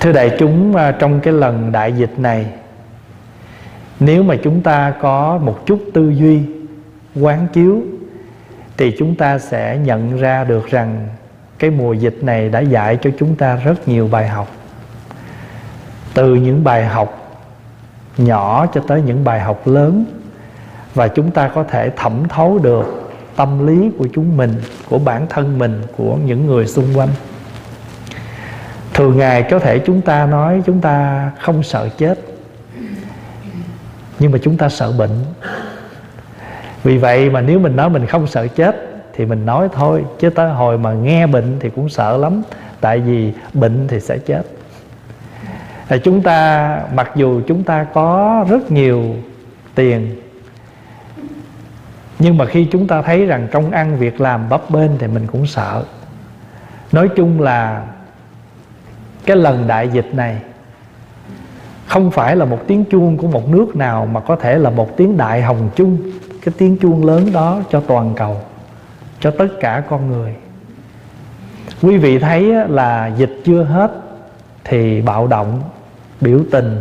thưa đại chúng à, trong cái lần đại dịch này, nếu mà chúng ta có một chút tư duy, quán chiếu, thì chúng ta sẽ nhận ra được rằng cái mùa dịch này đã dạy cho chúng ta rất nhiều bài học. Từ những bài học nhỏ cho tới những bài học lớn, và chúng ta có thể thẩm thấu được tâm lý của chúng mình, của bản thân mình, của những người xung quanh thường ngày có thể chúng ta nói chúng ta không sợ chết, nhưng mà chúng ta sợ bệnh. Vì vậy mà nếu mình nói mình không sợ chết thì mình nói thôi, chứ tới hồi mà nghe bệnh thì cũng sợ lắm, tại vì bệnh thì sẽ chết. Là chúng ta, mặc dù chúng ta có rất nhiều tiền, nhưng mà khi chúng ta thấy rằng công ăn việc làm bấp bênh thì mình cũng sợ. Nói chung là cái lần đại dịch này không phải là một tiếng chuông của một nước nào, mà có thể là một tiếng đại hồng chung, cái tiếng chuông lớn đó cho toàn cầu, cho tất cả con người. Quý vị thấy là dịch chưa hết thì bạo động, biểu tình,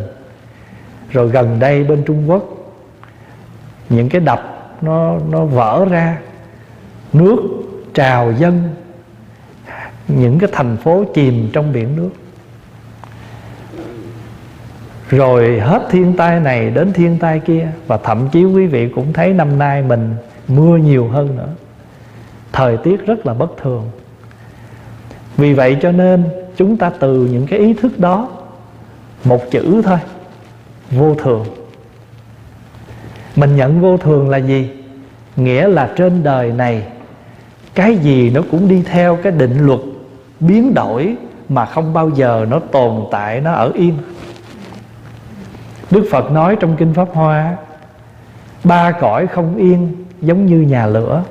rồi gần đây bên Trung Quốc, những cái đập nó nó vỡ ra, nước trào dâng, những cái thành phố chìm trong biển nước rồi hết thiên tai này đến thiên tai kia, và thậm chí quý vị cũng thấy năm nay mình mưa nhiều hơn nữa. Thời tiết rất là bất thường. Vì vậy cho nên chúng ta từ những cái ý thức đó, một chữ thôi, vô thường. Mình nhận vô thường là gì? Nghĩa là trên đời này, cái gì nó cũng đi theo cái định luật biến đổi mà không bao giờ nó tồn tại, nó ở yên đức phật nói trong kinh pháp hoa, ba cõi không yên giống như nhà lửa.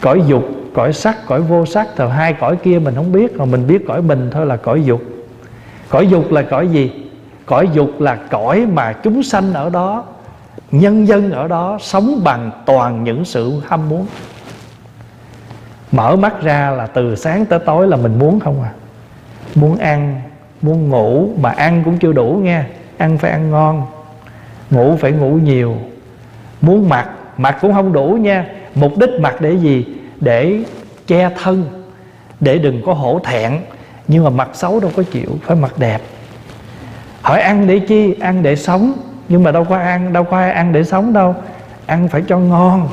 Cõi dục, cõi sắc, cõi vô sắc, thì hai cõi kia mình không biết, mà mình biết cõi mình thôi là cõi dục. Cõi dục là cõi gì? Cõi dục là cõi mà chúng sanh ở đó, nhân dân ở đó sống bằng toàn những sự ham muốn. Mở mắt ra là từ sáng tới tối là mình muốn không à? Muốn ăn muốn ngủ mà ăn cũng chưa đủ nha. Ăn phải ăn ngon. Ngủ phải ngủ nhiều. Muốn mặc mặc cũng không đủ nha. Mục đích mặc để gì? Để che thân. Để đừng có hổ thẹn. Nhưng mà mặc xấu đâu có chịu, phải mặc đẹp. Hỏi ăn để chi? Ăn để sống. Nhưng mà đâu có ăn, đâu có ai ăn để sống đâu. Ăn phải cho ngon.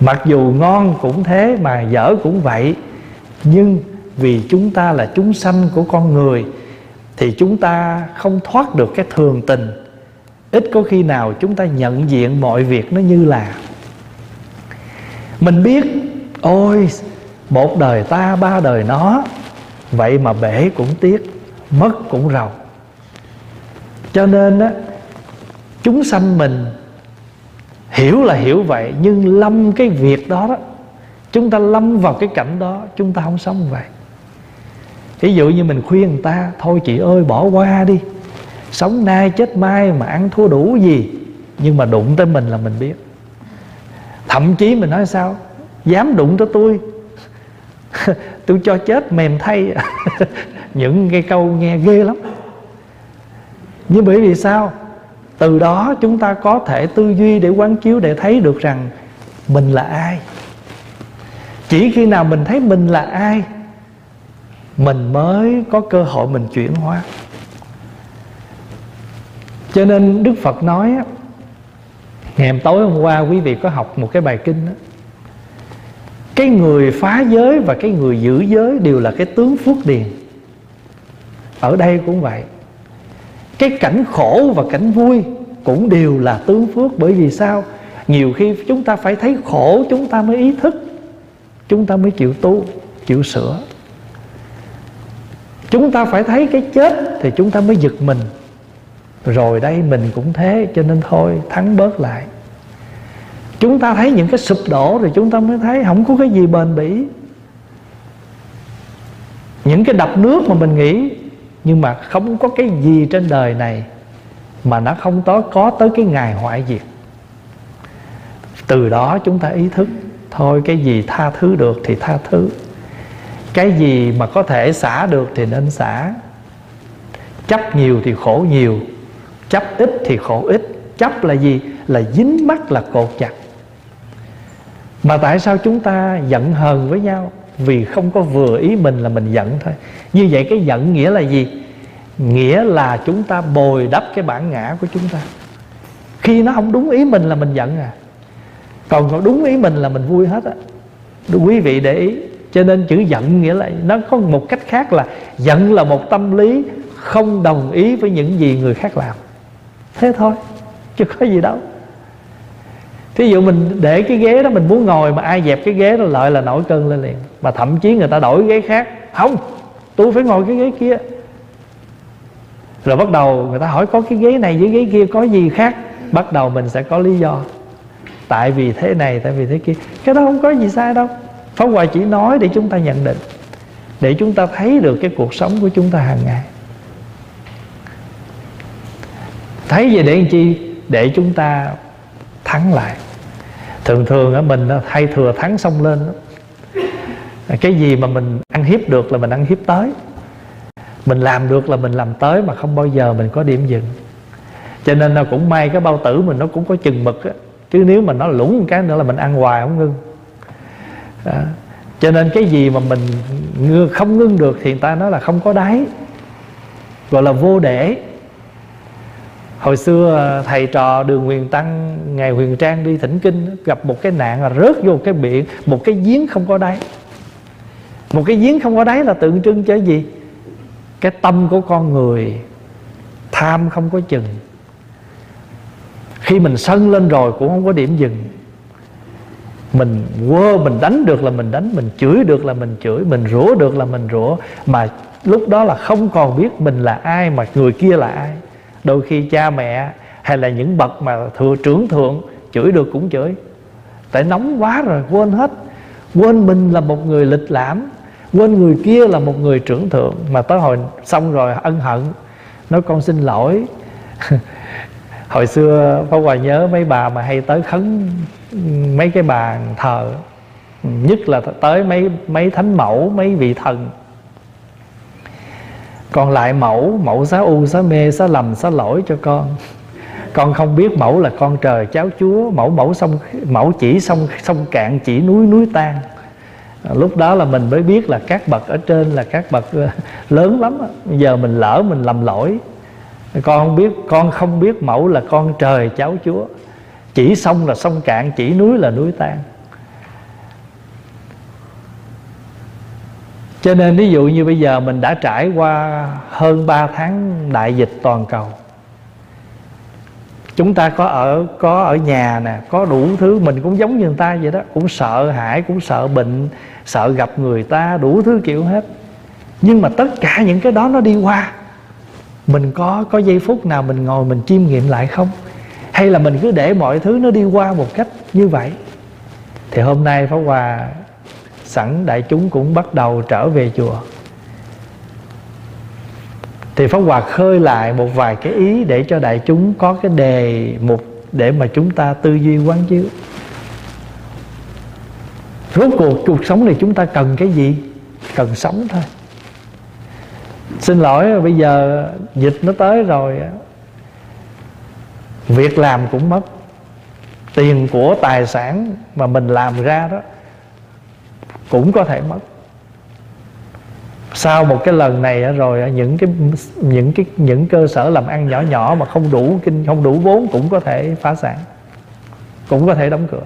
Mặc dù ngon cũng thế mà dở cũng vậy. Nhưng vì chúng ta là chúng sanh của con người, thì chúng ta không thoát được cái thường tình. Ít có khi nào chúng ta nhận diện mọi việc nó như là. Mình biết, ôi, một đời ta, ba đời nó, vậy mà bể cũng tiếc, mất cũng rầu. Cho nên á, chúng sanh mình hiểu là hiểu vậy, nhưng lâm cái việc đó đó, chúng ta lâm vào cái cảnh đó, chúng ta không sống vậy ví dụ như mình khuyên người ta, thôi chị ơi, bỏ qua đi. Sống nay chết mai mà ăn thua đủ gì? Nhưng mà đụng tới mình là mình biết. Thậm chí mình nói sao? Dám đụng tới tôi. Tôi cho chết mềm thay. Những cái câu nghe ghê lắm. Nhưng bởi vì sao? Từ đó chúng ta có thể tư duy để quán chiếu, để thấy được rằng mình là ai. Chỉ khi nào mình thấy mình là ai mình mới có cơ hội mình chuyển hóa. Cho nên đức phật nói ngày tối hôm qua quý vị có học một cái bài kinh đó. Cái người phá giới và cái người giữ giới đều là cái tướng phước điền. Ở đây cũng vậy. Cái cảnh khổ và cảnh vui cũng đều là tướng phước. Bởi vì sao? Nhiều khi chúng ta phải thấy khổ, chúng ta mới ý thức, chúng ta mới chịu tu, chịu sửa chúng ta phải thấy cái chết thì chúng ta mới giật mình. Rồi đây, mình cũng thế, cho nên thôi, thắng bớt lại. Chúng ta thấy những cái sụp đổ rồi chúng ta mới thấy không có cái gì bền bỉ. Những cái đập nước mà mình nghĩ, nhưng mà không có cái gì trên đời này mà nó không có có tới cái ngày hoại diệt. Từ đó chúng ta ý thức, thôi cái gì tha thứ được thì tha thứ cái gì mà có thể xả được thì nên xả. Chấp nhiều thì khổ nhiều, chấp ít thì khổ ít. Chấp là gì? Là dính mắt, là cột chặt. Mà tại sao chúng ta giận hờn với nhau? Vì không có vừa ý mình là mình giận thôi. Như vậy cái giận nghĩa là gì? Nghĩa là chúng ta bồi đắp cái bản ngã của chúng ta. Khi nó không đúng ý mình là mình giận à. Còn có đúng ý mình là mình vui hết á. Quý vị để ý cho nên chữ giận nghĩa là nó có một cách khác là giận là một tâm lý không đồng ý với những gì người khác làm. Thế thôi, chứ có gì đâu. Thí dụ mình để cái ghế đó, mình muốn ngồi mà ai dẹp cái ghế đó, lợi là nổi cơn lên liền. Mà thậm chí người ta đổi ghế khác. Không, tôi phải ngồi cái ghế kia. Rồi bắt đầu người ta hỏi, có cái ghế này với ghế kia có gì khác? Bắt đầu mình sẽ có lý do. Tại vì thế này, tại vì thế kia. Cái đó không có gì sai đâu. Pháp Hòa chỉ nói để chúng ta nhận định, Để chúng ta thấy được cái cuộc sống của chúng ta hàng ngày. Thấy về để làm chi? Để chúng ta thắng lại. Thường thường ở mình hay thừa thắng xong lên Cái gì mà mình ăn hiếp được là mình ăn hiếp tới. Mình làm được là mình làm tới Mà không bao giờ mình có điểm dừng. Cho nên là cũng may cái bao tử mình nó cũng có chừng mực á. Chứ nếu mà nó lũng một cái nữa là mình ăn hoài không ngưng đó. cho nên cái gì mà mình không ngưng được thì người ta nói là không có đáy, gọi là vô để. Hồi xưa à, thầy trò đường huyền tăng, ngày huyền trang đi thỉnh kinh, gặp một cái nạn là rớt vô cái biển, một cái giếng không có đáy. Một cái giếng không có đáy là tượng trưng cho gì? Cái tâm của con người, tham không có chừng. Khi mình sân lên rồi cũng không có điểm dừng mình quơ, mình đánh được là mình đánh, mình chửi được là mình chửi, mình rủa được là mình rủa. Mà lúc đó là không còn biết mình là ai mà người kia là ai. Đôi khi cha mẹ hay là những bậc mà thừa, trưởng thượng chửi được cũng chửi. Tại nóng quá rồi, quên hết. Quên mình là một người lịch lãm. Quên người kia là một người trưởng thượng. Mà tới hồi xong rồi, ân hận. Nói, con xin lỗi. Hồi xưa, Pháp Hòa nhớ mấy bà mà hay tới khấn mấy cái bàn thờ, nhất là tới mấy mấy thánh mẫu, mấy vị thần. Còn lại mẫu mẫu xá u, xá mê, xá lầm, xá lỗi cho con. Con không biết mẫu là con trời, cháu chúa. Mẫu mẫu sông, mẫu chỉ sông sông cạn, chỉ núi núi tan. À, lúc đó là mình mới biết là các bậc ở trên là các bậc ờ, lớn lắm giờ mình lỡ, mình lầm lỗi. Con không biết, con không biết mẫu là con trời, cháu chúa chỉ sông là sông cạn, chỉ núi là núi tan. Cho nên ví dụ như bây giờ mình đã trải qua hơn 3 tháng đại dịch toàn cầu, chúng ta có ở có ở nhà nè, có đủ thứ, mình cũng giống như người ta vậy đó, cũng sợ hãi, cũng sợ bệnh, sợ gặp người ta, đủ thứ kiểu hết. Nhưng mà tất cả những cái đó nó đi qua. Mình có có giây phút nào mình ngồi mình chiêm nghiệm lại không? Hay là mình cứ để mọi thứ nó đi qua một cách như vậy? Thì hôm nay pháp hòa sẵn đại chúng cũng bắt đầu trở về chùa. Thì pháp hòa khơi lại một vài cái ý để cho đại chúng có cái đề mục để mà chúng ta tư duy quán chiếu. Rốt cuộc cuộc sống này chúng ta cần cái gì? Cần sống thôi. Xin lỗi, bây giờ dịch nó tới rồi việc làm cũng mất. Tiền của tài sản mà mình làm ra đó cũng có thể mất. Sau một cái lần này rồi những cái những cái, những cơ sở làm ăn nhỏ nhỏ mà không đủ kinh, không đủ vốn cũng có thể phá sản, cũng có thể đóng cửa.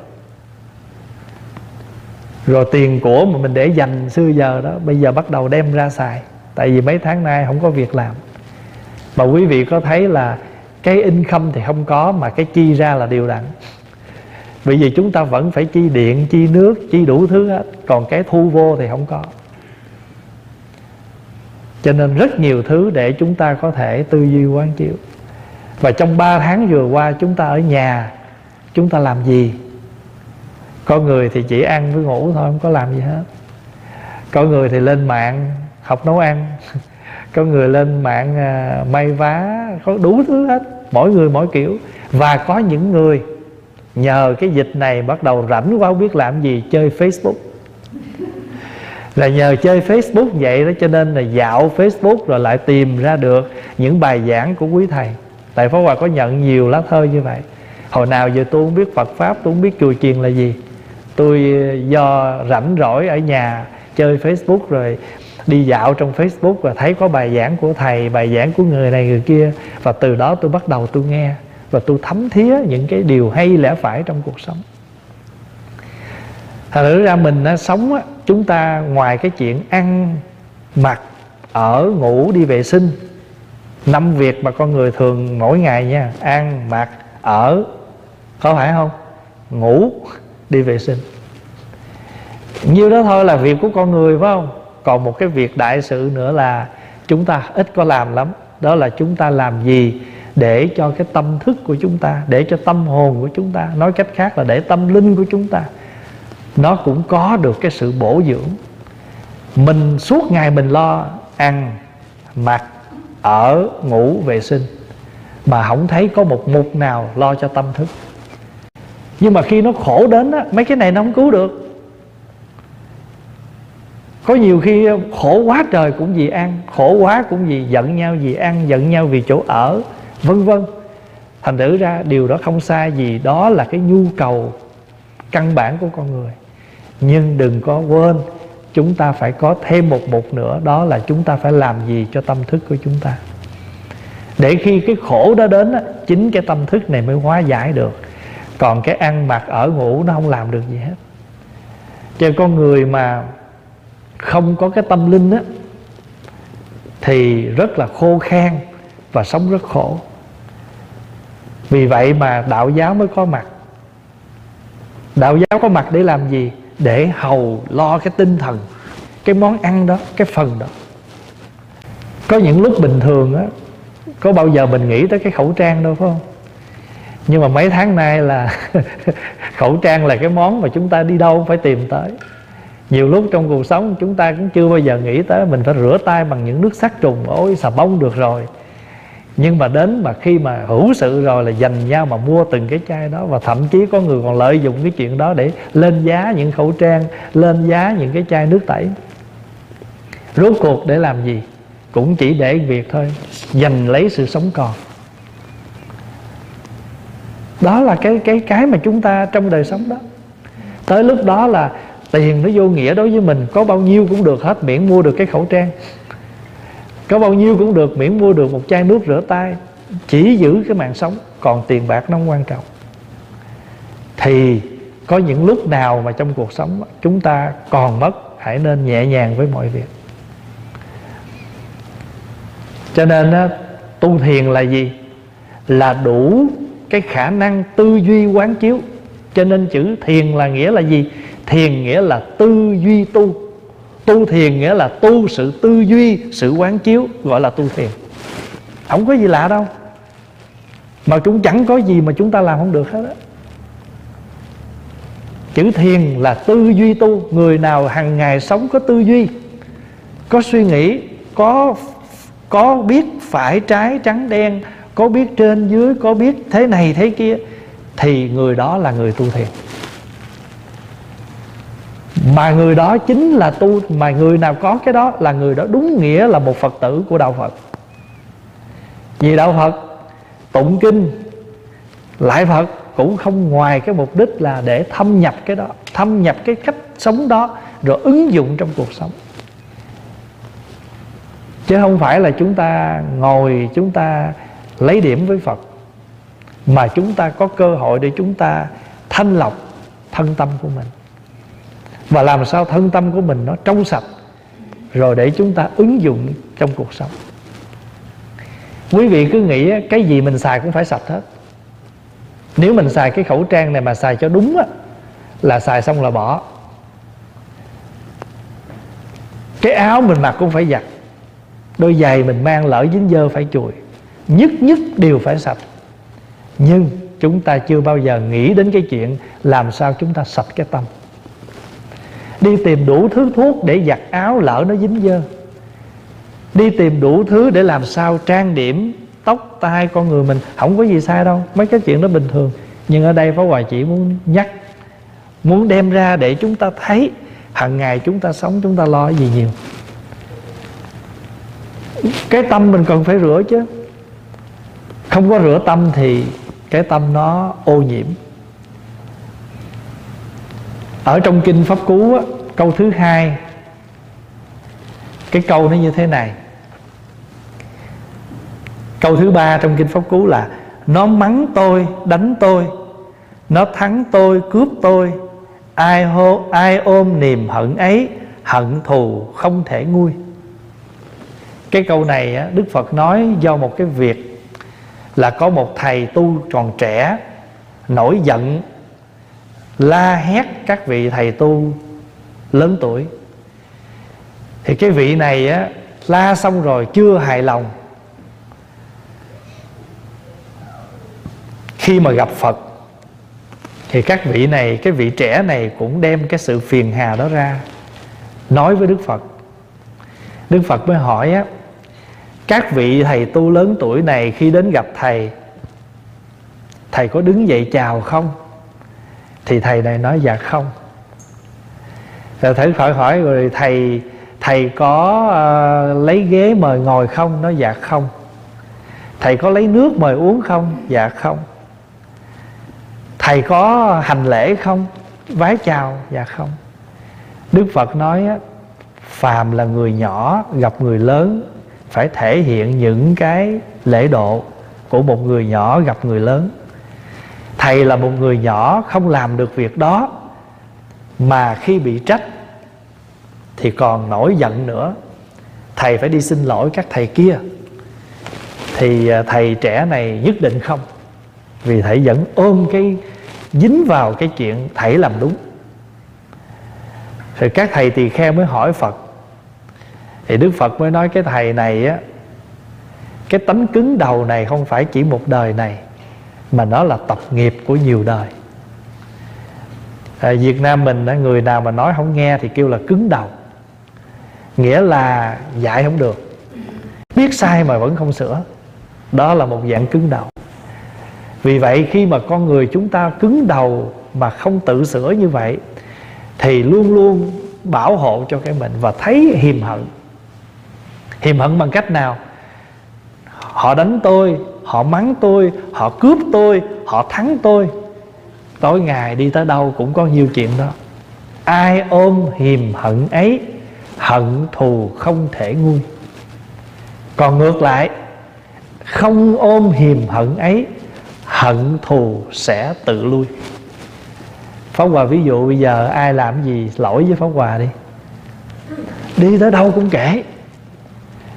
Rồi tiền của mà mình để dành xưa giờ đó, bây giờ bắt đầu đem ra xài. Tại vì mấy tháng nay không có việc làm. Mà quý vị có thấy là cái in không thì không có, mà cái chi ra là điều đặn. Bởi vì chúng ta vẫn phải chi điện, chi nước, chi đủ thứ hết, còn cái thu vô thì không có. Cho nên rất nhiều thứ để chúng ta có thể tư duy quán chiếu. Và trong 3 tháng vừa qua chúng ta ở nhà, chúng ta làm gì? Có người thì chỉ ăn với ngủ thôi, không có làm gì hết. Có người thì lên mạng học nấu ăn. có người lên mạng à, may vá có đủ thứ hết mỗi người mỗi kiểu. Và có những người nhờ cái dịch này bắt đầu rảnh quá không biết làm gì chơi facebook. Là nhờ chơi Facebook vậy đó cho nên là dạo Facebook rồi lại tìm ra được những bài giảng của quý thầy. Tại Pháp Hòa có nhận nhiều lá thơ như vậy. Hồi nào giờ tôi không biết Phật pháp tôi không biết chùa chiền là gì. Tôi à, do rảnh rỗi ở nhà chơi Facebook rồi đi dạo trong Facebook và thấy có bài giảng của thầy bài giảng của người này người kia. Và từ đó tôi bắt đầu tôi nghe và tôi thấm thía những cái điều hay lẽ phải trong cuộc sống. Thật ra mình á, sống á, chúng ta ngoài cái chuyện ăn mặc ở ngủ đi vệ sinh năm việc mà con người thường mỗi ngày nha ăn mặc ở có phải không? Ngủ đi vệ sinh. Nhiêu đó thôi là việc của con người phải không? Còn một cái việc đại sự nữa là chúng ta ít có làm lắm. Đó là chúng ta làm gì để cho cái tâm thức của chúng ta, để cho tâm hồn của chúng ta, nói cách khác là để tâm linh của chúng ta, nó cũng có được cái sự bổ dưỡng. Mình suốt ngày mình lo ăn, mặc, ở, ngủ, vệ sinh mà không thấy có một mục nào lo cho tâm thức. Nhưng mà khi nó khổ đến á, mấy cái này nó không cứu được có nhiều khi khổ quá trời cũng vì ăn, khổ quá cũng vì giận nhau vì ăn, giận nhau vì chỗ ở, vân vân. Thành thử ra, điều đó không sai gì đó là cái nhu cầu căn bản của con người. Nhưng đừng có quên, chúng ta phải có thêm một mục nữa, đó là chúng ta phải làm gì cho tâm thức của chúng ta. Để khi cái khổ đó đến chính cái tâm thức này mới hóa giải được. Còn cái ăn mặc ở ngủ nó không làm được gì hết. Cho con người mà không có cái tâm linh á, thì rất là khô khan và sống rất khổ. Vì vậy mà đạo giáo mới có mặt. Đạo giáo có mặt để làm gì? Để hầu lo cái tinh thần, cái món ăn đó, cái phần đó. Có những lúc bình thường á, có bao giờ mình nghĩ tới cái khẩu trang đâu, phải không? Nhưng mà mấy tháng nay là khẩu trang là cái món mà chúng ta đi đâu phải tìm tới nhiều lúc trong cuộc sống chúng ta cũng chưa bao giờ nghĩ tới mình phải rửa tay bằng những nước sát trùng, ôi, xà bông được rồi. Nhưng mà đến mà khi mà hữu sự rồi là dành nhau mà mua từng cái chai đó và thậm chí có người còn lợi dụng cái chuyện đó để lên giá những khẩu trang, lên giá những cái chai nước tẩy. Rốt cuộc để làm gì? Cũng chỉ để việc thôi, giành lấy sự sống còn. Đó là cái cái cái mà chúng ta trong đời sống đó. Tới lúc đó là tiền nó vô nghĩa đối với mình, có bao nhiêu cũng được hết, miễn mua được cái khẩu trang. Có bao nhiêu cũng được, miễn mua được một chai nước rửa tay, chỉ giữ cái mạng sống, còn tiền bạc nó không quan trọng. Thì có những lúc nào mà trong cuộc sống chúng ta còn mất, hãy nên nhẹ nhàng với mọi việc. Cho nên tu thiền là gì? Là đủ cái khả năng tư duy quán chiếu. Cho nên chữ thiền là nghĩa là gì? Thiền nghĩa là tư duy tu. Tu thiền nghĩa là tu sự tư duy, sự quán chiếu, gọi là tu thiền. Không có gì lạ đâu. Mà cũng chẳng có gì mà chúng ta làm không được hết á. Chữ thiền là tư duy tu. Người nào hàng ngày sống có tư duy, có suy nghĩ, có có biết phải trái trắng đen, có biết trên dưới, có biết thế này thế kia, thì người đó là người tu thiền mà người đó chính là tu, mà người nào có cái đó là người đó đúng nghĩa là một phật tử của đạo phật. Vì đạo phật tụng kinh, lại phật cũng không ngoài cái mục đích là để thâm nhập cái đó, thâm nhập cái cách sống đó, rồi ứng dụng trong cuộc sống. Chứ không phải là chúng ta ngồi, chúng ta lấy điểm với phật, mà chúng ta có cơ hội để chúng ta thanh lọc thân tâm của mình và làm sao thân tâm của mình nó trong sạch, rồi để chúng ta ứng dụng trong cuộc sống. Quý vị cứ nghĩ cái gì mình xài cũng phải sạch hết. Nếu mình xài cái khẩu trang này mà xài cho đúng á, là xài xong là bỏ. Cái áo mình mặc cũng phải giặt. Đôi giày mình mang lỡ dính dơ phải chùi. Nhất nhất đều phải sạch. Nhưng chúng ta chưa bao giờ nghĩ đến cái chuyện làm sao chúng ta sạch cái tâm đi tìm đủ thứ thuốc để giặt áo lỡ nó dính dơ. Đi tìm đủ thứ để làm sao trang điểm tóc tai con người mình. Không có gì sai đâu, mấy cái chuyện đó bình thường. Nhưng ở đây Pháp Hòa chỉ muốn nhắc, muốn đem ra để chúng ta thấy hàng ngày chúng ta sống, chúng ta lo gì nhiều. Cái tâm mình cần phải rửa chứ. Không có rửa tâm thì cái tâm nó ô nhiễm ở trong kinh pháp cú á, câu thứ hai cái câu nó như thế này. Câu thứ ba trong kinh pháp cú là nó mắng tôi đánh tôi nó thắng tôi cướp tôi. Ai hô ai ôm niềm hận ấy hận thù không thể nguôi. Cái câu này á, đức phật nói do một cái việc là có một thầy tu còn trẻ nổi giận la hét các vị thầy tu lớn tuổi. Thì cái vị này á, la xong rồi chưa hài lòng. Khi mà gặp phật, thì các vị này, cái vị trẻ này cũng đem cái sự phiền hà đó ra, nói với đức phật. Đức phật mới hỏi á, các vị thầy tu lớn tuổi này khi đến gặp thầy thầy có đứng dậy chào không? Thì thầy này nói dạ không. Rồi thử khỏi hỏi rồi thầy thầy có uh, lấy ghế mời ngồi không? Nói dạ không. Thầy có lấy nước mời uống không? Dạ không. Thầy có hành lễ không? Vái chào. Dạ không. Đức phật nói á, phàm là người nhỏ gặp người lớn phải thể hiện những cái lễ độ của một người nhỏ gặp người lớn thầy là một người nhỏ, không làm được việc đó. Mà khi bị trách, thì còn nổi giận nữa. Thầy phải đi xin lỗi các thầy kia. Thì à, thầy trẻ này nhất định không. Vì thầy vẫn ôm cái, dính vào cái chuyện thầy làm đúng. Rồi các thầy tỳ kheo mới hỏi phật. Thì đức phật mới nói cái thầy này á, cái tánh cứng đầu này không phải chỉ một đời này mà nó là tập nghiệp của nhiều đời. À, Việt Nam mình người nào mà nói không nghe thì kêu là cứng đầu. Nghĩa là dạy không được. Biết sai mà vẫn không sửa. Đó là một dạng cứng đầu. Vì vậy khi mà con người chúng ta cứng đầu mà không tự sửa như vậy thì luôn luôn bảo hộ cho cái mình và thấy hiềm hận. Hiềm hận bằng cách nào? Họ đánh tôi họ mắng tôi, họ cướp tôi, họ thắng tôi. Tối ngày đi tới đâu cũng có nhiều chuyện đó. Ai ôm hiềm hận ấy, hận thù không thể nguôi. Còn ngược lại, không ôm hiềm hận ấy, hận thù sẽ tự lui. Pháp Hòa ví dụ bây giờ ai làm gì lỗi với Pháp Hòa đi. Đi tới đâu cũng kể.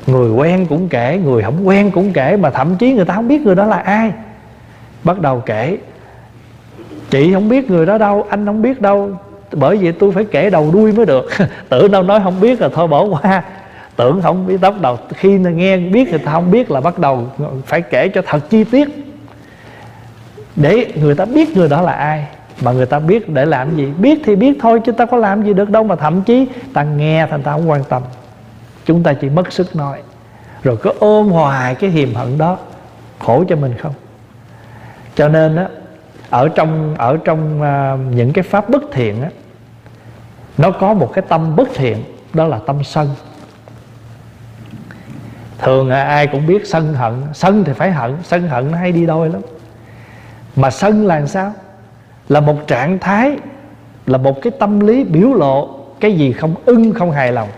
Người quen cũng kể, Người không quen cũng kể, Mà thậm chí người ta không biết người đó là ai. Bắt đầu kể, Chị không biết người đó đâu, Anh không biết đâu, Bởi vì tôi phải kể đầu đuôi mới được. Tưởng đâu nói không biết là thôi bỏ qua. Tưởng không biết, bắt đầu Khi nghe biết người ta không biết là bắt đầu Phải kể cho thật chi tiết. Để người ta biết người đó là ai, Mà người ta biết để làm gì. Biết thì biết thôi, chứ ta có làm gì được đâu, Mà thậm chí ta nghe thành ta không quan tâm chúng ta chỉ mất sức nói. Rồi cứ ôm hoài cái hiềm hận đó khổ cho mình không? Cho nên á ở trong ở trong uh, những cái pháp bất thiện á nó có một cái tâm bất thiện đó là tâm sân. Thường à, ai cũng biết sân hận sân thì phải hận sân hận nó hay đi đôi lắm. Mà sân là sao? Là một trạng thái là một cái tâm lý biểu lộ cái gì không ưng không hài lòng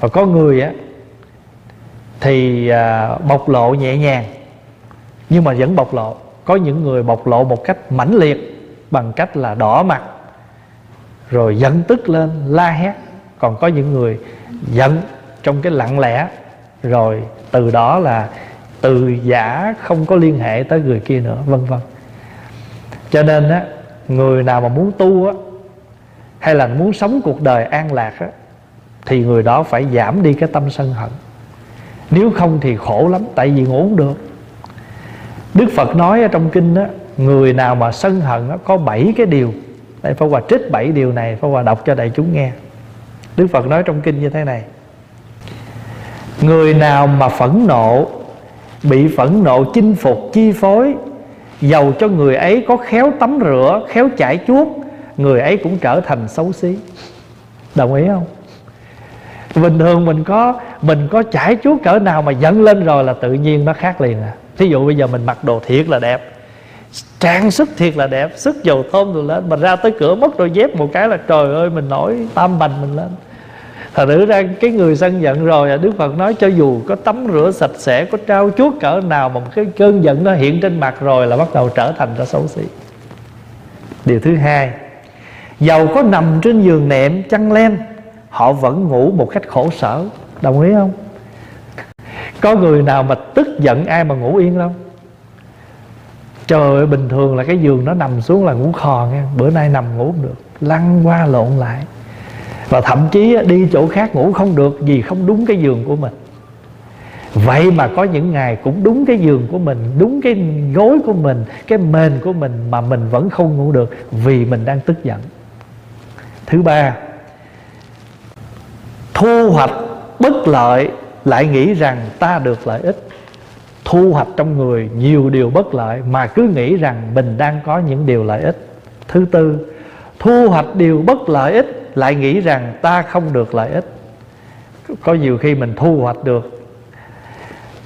và có người á thì à, bộc lộ nhẹ nhàng nhưng mà vẫn bộc lộ. Có những người bộc lộ một cách mãnh liệt bằng cách là đỏ mặt rồi giận tức lên la hét. Còn có những người giận trong cái lặng lẽ rồi từ đó là từ giả không có liên hệ tới người kia nữa vân vân. Cho nên á người nào mà muốn tu á hay là muốn sống cuộc đời an lạc á thì người đó phải giảm đi cái tâm sân hận. Nếu không thì khổ lắm tại vì ngủ không được. Đức phật nói ở trong kinh đó người nào mà sân hận đó, có bảy cái điều. Đây phải hòa trích bảy điều này phải hòa đọc cho đại chúng nghe. Đức phật nói trong kinh như thế này. Người nào mà phẫn nộ bị phẫn nộ chinh phục chi phối dầu cho người ấy có khéo tắm rửa khéo chải chuốt người ấy cũng trở thành xấu xí. Đồng ý không? Bình thường mình có mình có chảy chuốt cỡ nào mà giận lên rồi là tự nhiên nó khác liền à. Thí dụ bây giờ mình mặc đồ thiệt là đẹp, trang sức thiệt là đẹp, sức dầu thơm rồi lên mình ra tới cửa mất đôi dép một cái là trời ơi, mình nổi tam bành mình lên. Thật thử ra cái người sân giận rồi à, đức phật nói cho dù có tắm rửa sạch sẽ, có trao chuốt cỡ nào mà cái cơn giận nó hiện trên mặt rồi là bắt đầu trở thành ra xấu xí. Điều thứ hai, Dầu có nằm trên giường nệm chăn len Họ vẫn ngủ một cách khổ sở. Đồng ý không? Có người nào mà tức giận ai mà ngủ yên không? Trời ơi, bình thường là cái giường nó nằm xuống là ngủ khò nghe. Bữa nay nằm ngủ không được. Lăn qua lộn lại. Và thậm chí đi chỗ khác ngủ không được Vì không đúng cái giường của mình. Vậy mà có những ngày cũng đúng cái giường của mình, Đúng cái gối của mình, Cái mền của mình Mà mình vẫn không ngủ được Vì mình đang tức giận. Thứ ba Thu hoạch bất lợi Lại nghĩ rằng ta được lợi ích. Thu hoạch trong người nhiều điều bất lợi Mà cứ nghĩ rằng mình đang có những điều lợi ích. Thứ tư, Thu hoạch điều bất lợi ích Lại nghĩ rằng ta không được lợi ích. Có nhiều khi mình thu hoạch được.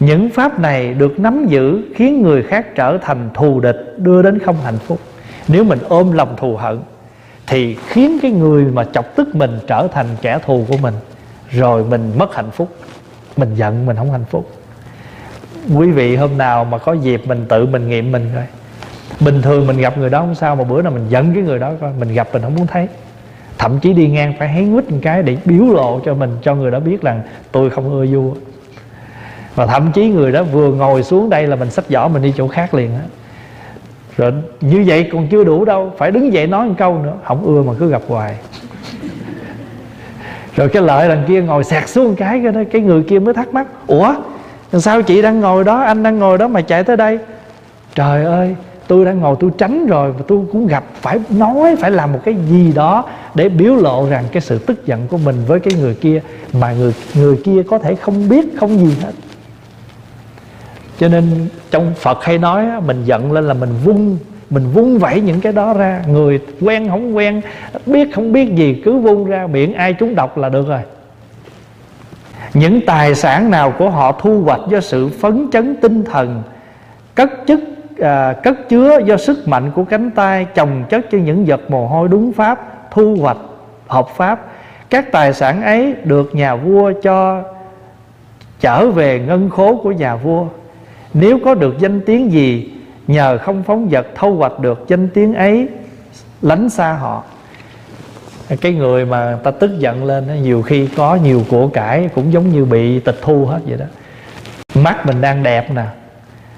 Những pháp này được nắm giữ khiến người khác trở thành thù địch, đưa đến không hạnh phúc. Nếu mình ôm lòng thù hận, thì khiến cái người mà chọc tức mình trở thành kẻ thù của mình rồi mình mất hạnh phúc. Mình giận, mình không hạnh phúc. Quý vị hôm nào mà có dịp mình tự mình nghiệm mình coi. Bình thường mình gặp người đó không sao, mà bữa nào mình giận cái người đó coi, mình gặp mình không muốn thấy. Thậm chí đi ngang phải hén quýt một cái để biếu lộ cho mình, cho người đó biết rằng tôi không ưa vua. Và thậm chí người đó vừa ngồi xuống đây là mình xách giỏ mình đi chỗ khác liền á. Rồi như vậy còn chưa đủ đâu, phải đứng dậy nói một câu nữa, không ưa mà cứ gặp hoài rồi cái lợi đằng kia ngồi sạc xuống cái cái, đó, cái người kia mới thắc mắc ủa sao chị đang ngồi đó anh đang ngồi đó mà chạy tới đây? Trời ơi tôi đang ngồi tôi tránh rồi và tôi cũng gặp phải nói phải làm một cái gì đó để biểu lộ rằng cái sự tức giận của mình với cái người kia mà người người kia có thể không biết không gì hết. Cho nên trong Phật hay nói mình giận lên là mình vung mình vung vẩy những cái đó ra. Người quen không quen biết không biết gì cứ vung ra miệng ai trúng độc là được rồi. Những tài sản nào của họ thu hoạch do sự phấn chấn tinh thần cất chức à, cất chứa do sức mạnh của cánh tay chồng chất cho những giọt mồ hôi đúng pháp thu hoạch hợp pháp các tài sản ấy được nhà vua cho trở về ngân khố của nhà vua. Nếu có được danh tiếng gì Nhờ không phóng vật thâu hoạch được danh tiếng ấy, Lánh xa họ. Cái người mà ta tức giận lên Nhiều khi có nhiều của cải, Cũng giống như bị tịch thu hết vậy đó. Mắt mình đang đẹp nè,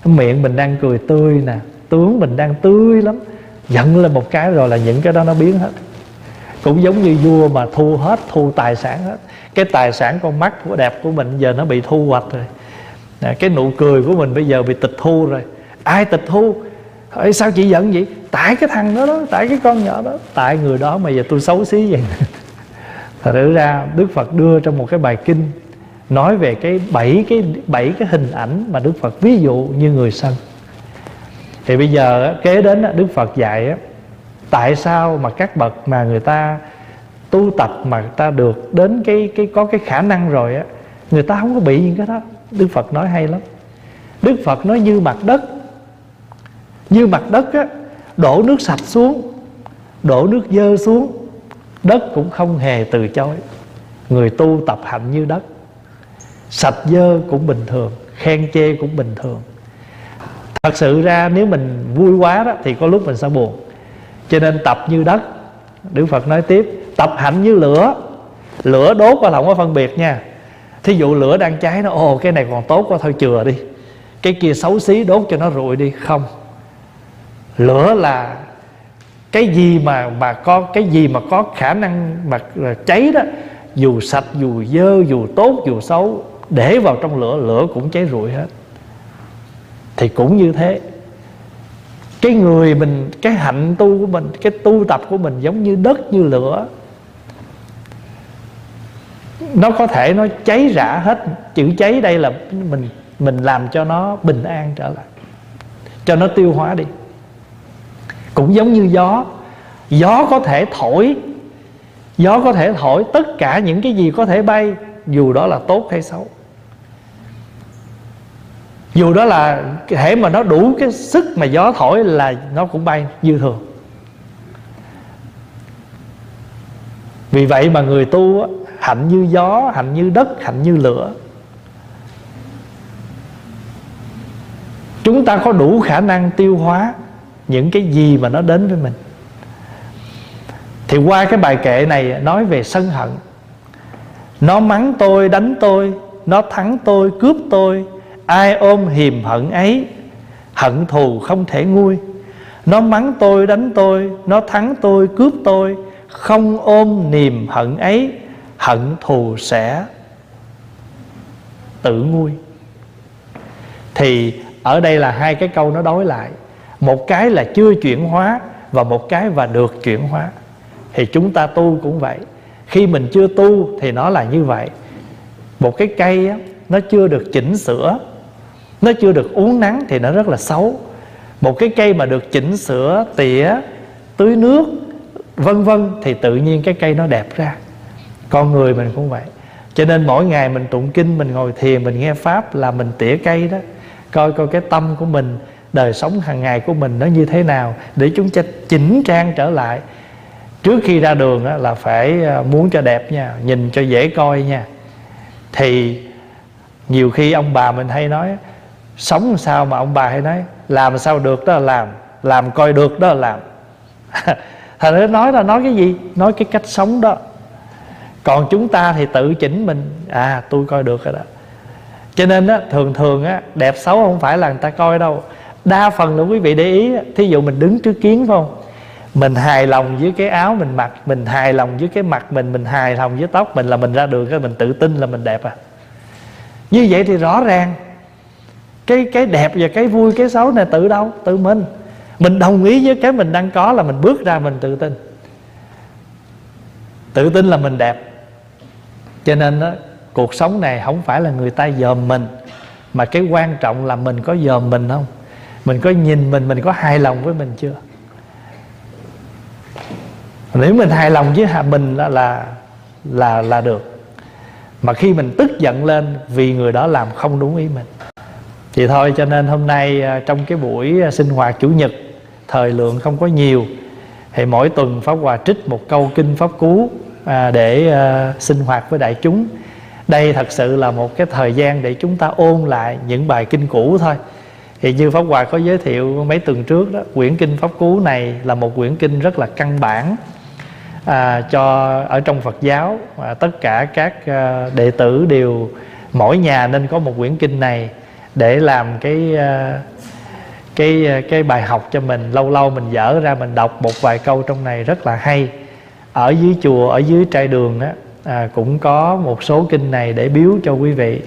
Miệng mình đang cười tươi nè, Tướng mình đang tươi lắm. Giận lên một cái rồi là những cái đó nó biến hết. Cũng giống như vua mà thu hết, Thu tài sản hết. Cái tài sản con mắt của đẹp của mình Giờ nó bị thu hoạch rồi. Cái nụ cười của mình bây giờ bị tịch thu rồi ai tịch thu? Ê, sao chị giận vậy? Tại cái thằng đó đó tại cái con nhỏ đó. Tại người đó mà giờ tôi xấu xí vậy. Thật ra đức phật đưa trong một cái bài kinh nói về cái bảy cái bảy cái hình ảnh mà đức phật ví dụ như người sân thì bây giờ kế đến đức phật dạy tại sao mà các bậc mà người ta tu tập mà người ta được đến cái cái có cái khả năng rồi á người ta không có bị những cái đó. Đức Phật nói hay lắm. Đức Phật nói như mặt đất như mặt đất á, Đổ nước sạch xuống, Đổ nước dơ xuống, Đất cũng không hề từ chối. Người tu tập hạnh như đất. Sạch dơ cũng bình thường, Khen chê cũng bình thường. Thật sự ra nếu mình vui quá đó, Thì có lúc mình sẽ buồn. Cho nên tập như đất, Đức Phật nói tiếp, Tập hạnh như lửa. Lửa đốt và không có phân biệt nha. Thí dụ lửa đang cháy nó, ồ, cái này còn tốt quá, thôi chừa đi. Cái kia xấu xí đốt cho nó rụi đi, không lửa là cái gì mà mà có, cái gì mà có khả năng mà cháy đó, dù sạch, dù dơ, dù tốt, dù xấu, để vào trong lửa lửa cũng cháy rụi hết. Thì cũng như thế. Cái người mình, cái hạnh tu của mình, cái tu tập của mình giống như đất, như lửa. Nó có thể nó cháy rã hết. Chữ cháy đây là mình mình làm cho nó bình an trở lại. Cho nó tiêu hóa đi cũng giống như gió. Gió có thể thổi. Gió có thể thổi tất cả những cái gì có thể bay, dù đó là tốt hay xấu. Dù đó là thể mà nó đủ cái sức mà gió thổi là nó cũng bay như thường. Vì vậy mà người tu hạnh như gió, hạnh như đất, hạnh như lửa. Chúng ta có đủ khả năng tiêu hóa những cái gì mà nó đến với mình. Thì qua cái bài kệ này nói về sân hận. Nó mắng tôi, đánh tôi, nó thắng tôi, cướp tôi. Ai ôm hiềm hận ấy, hận thù không thể nguôi. Nó mắng tôi, đánh tôi, nó thắng tôi, cướp tôi. Không ôm niềm hận ấy, hận thù sẽ tự nguôi. Thì ở đây là hai cái câu nó đối lại một cái là chưa chuyển hóa và một cái và được chuyển hóa. Thì chúng ta tu cũng vậy. Khi mình chưa tu thì nó là như vậy. Một cái cây á, nó chưa được chỉnh sửa nó chưa được uống nắng thì nó rất là xấu. Một cái cây mà được chỉnh sửa tỉa tưới nước vân vân thì tự nhiên cái cây nó đẹp ra. Con người mình cũng vậy. Cho nên mỗi ngày mình tụng kinh mình ngồi thiền mình nghe pháp là mình tỉa cây đó. Coi coi cái tâm của mình đời sống hàng ngày của mình nó như thế nào để chúng ta chỉnh trang trở lại. Trước khi ra đường á, là phải ờ, muốn cho đẹp nha nhìn cho dễ coi nha. Thì nhiều khi ông bà mình hay nói sống sao mà ông bà hay nói làm sao được đó là làm làm coi được đó là làm. Thành ra nói là nói cái gì? Nói cái cách sống đó. Còn chúng ta thì tự chỉnh mình à tôi coi được rồi đó. Cho nên á thường thường á đẹp xấu không phải là người ta coi đâu đa phần là quý vị để ý thí dụ mình đứng trước kiến phải không? Mình hài lòng với cái áo mình mặc, mình hài lòng với cái mặt mình mình hài lòng với tóc mình là mình ra đường cái mình tự tin là mình đẹp à. Như vậy thì rõ ràng, cái cái đẹp và cái vui, cái xấu này tự đâu? Tự mình. Mình đồng ý với cái mình đang có là mình bước ra mình tự tin. Tự tin là mình đẹp. Cho nên đó cuộc sống này không phải là người ta dòm mình, mà cái quan trọng là mình có dòm mình không? Mình có nhìn mình mình có hài lòng với mình chưa? Nếu mình hài lòng với mình là là là là được. Mà khi mình tức giận lên vì người đó làm không đúng ý mình. Thì thôi cho nên hôm nay à, trong cái buổi à, sinh hoạt chủ nhật thời lượng không có nhiều thì mỗi tuần pháp hòa trích một câu kinh pháp cú à, để à, sinh hoạt với đại chúng. Đây thật sự là một cái thời gian để chúng ta ôn lại những bài kinh cũ thôi thì như pháp hòa có giới thiệu mấy tuần trước đó quyển kinh pháp cú này là một quyển kinh rất là căn bản à, cho ở trong phật giáo. À, tất cả các à, đệ tử đều mỗi nhà nên có một quyển kinh này để làm cái à, cái à, cái bài học cho mình. Lâu lâu mình dở ra mình đọc một vài câu trong này rất là hay. Ở dưới chùa ở dưới trai đường á à, cũng có một số kinh này để biếu cho quý vị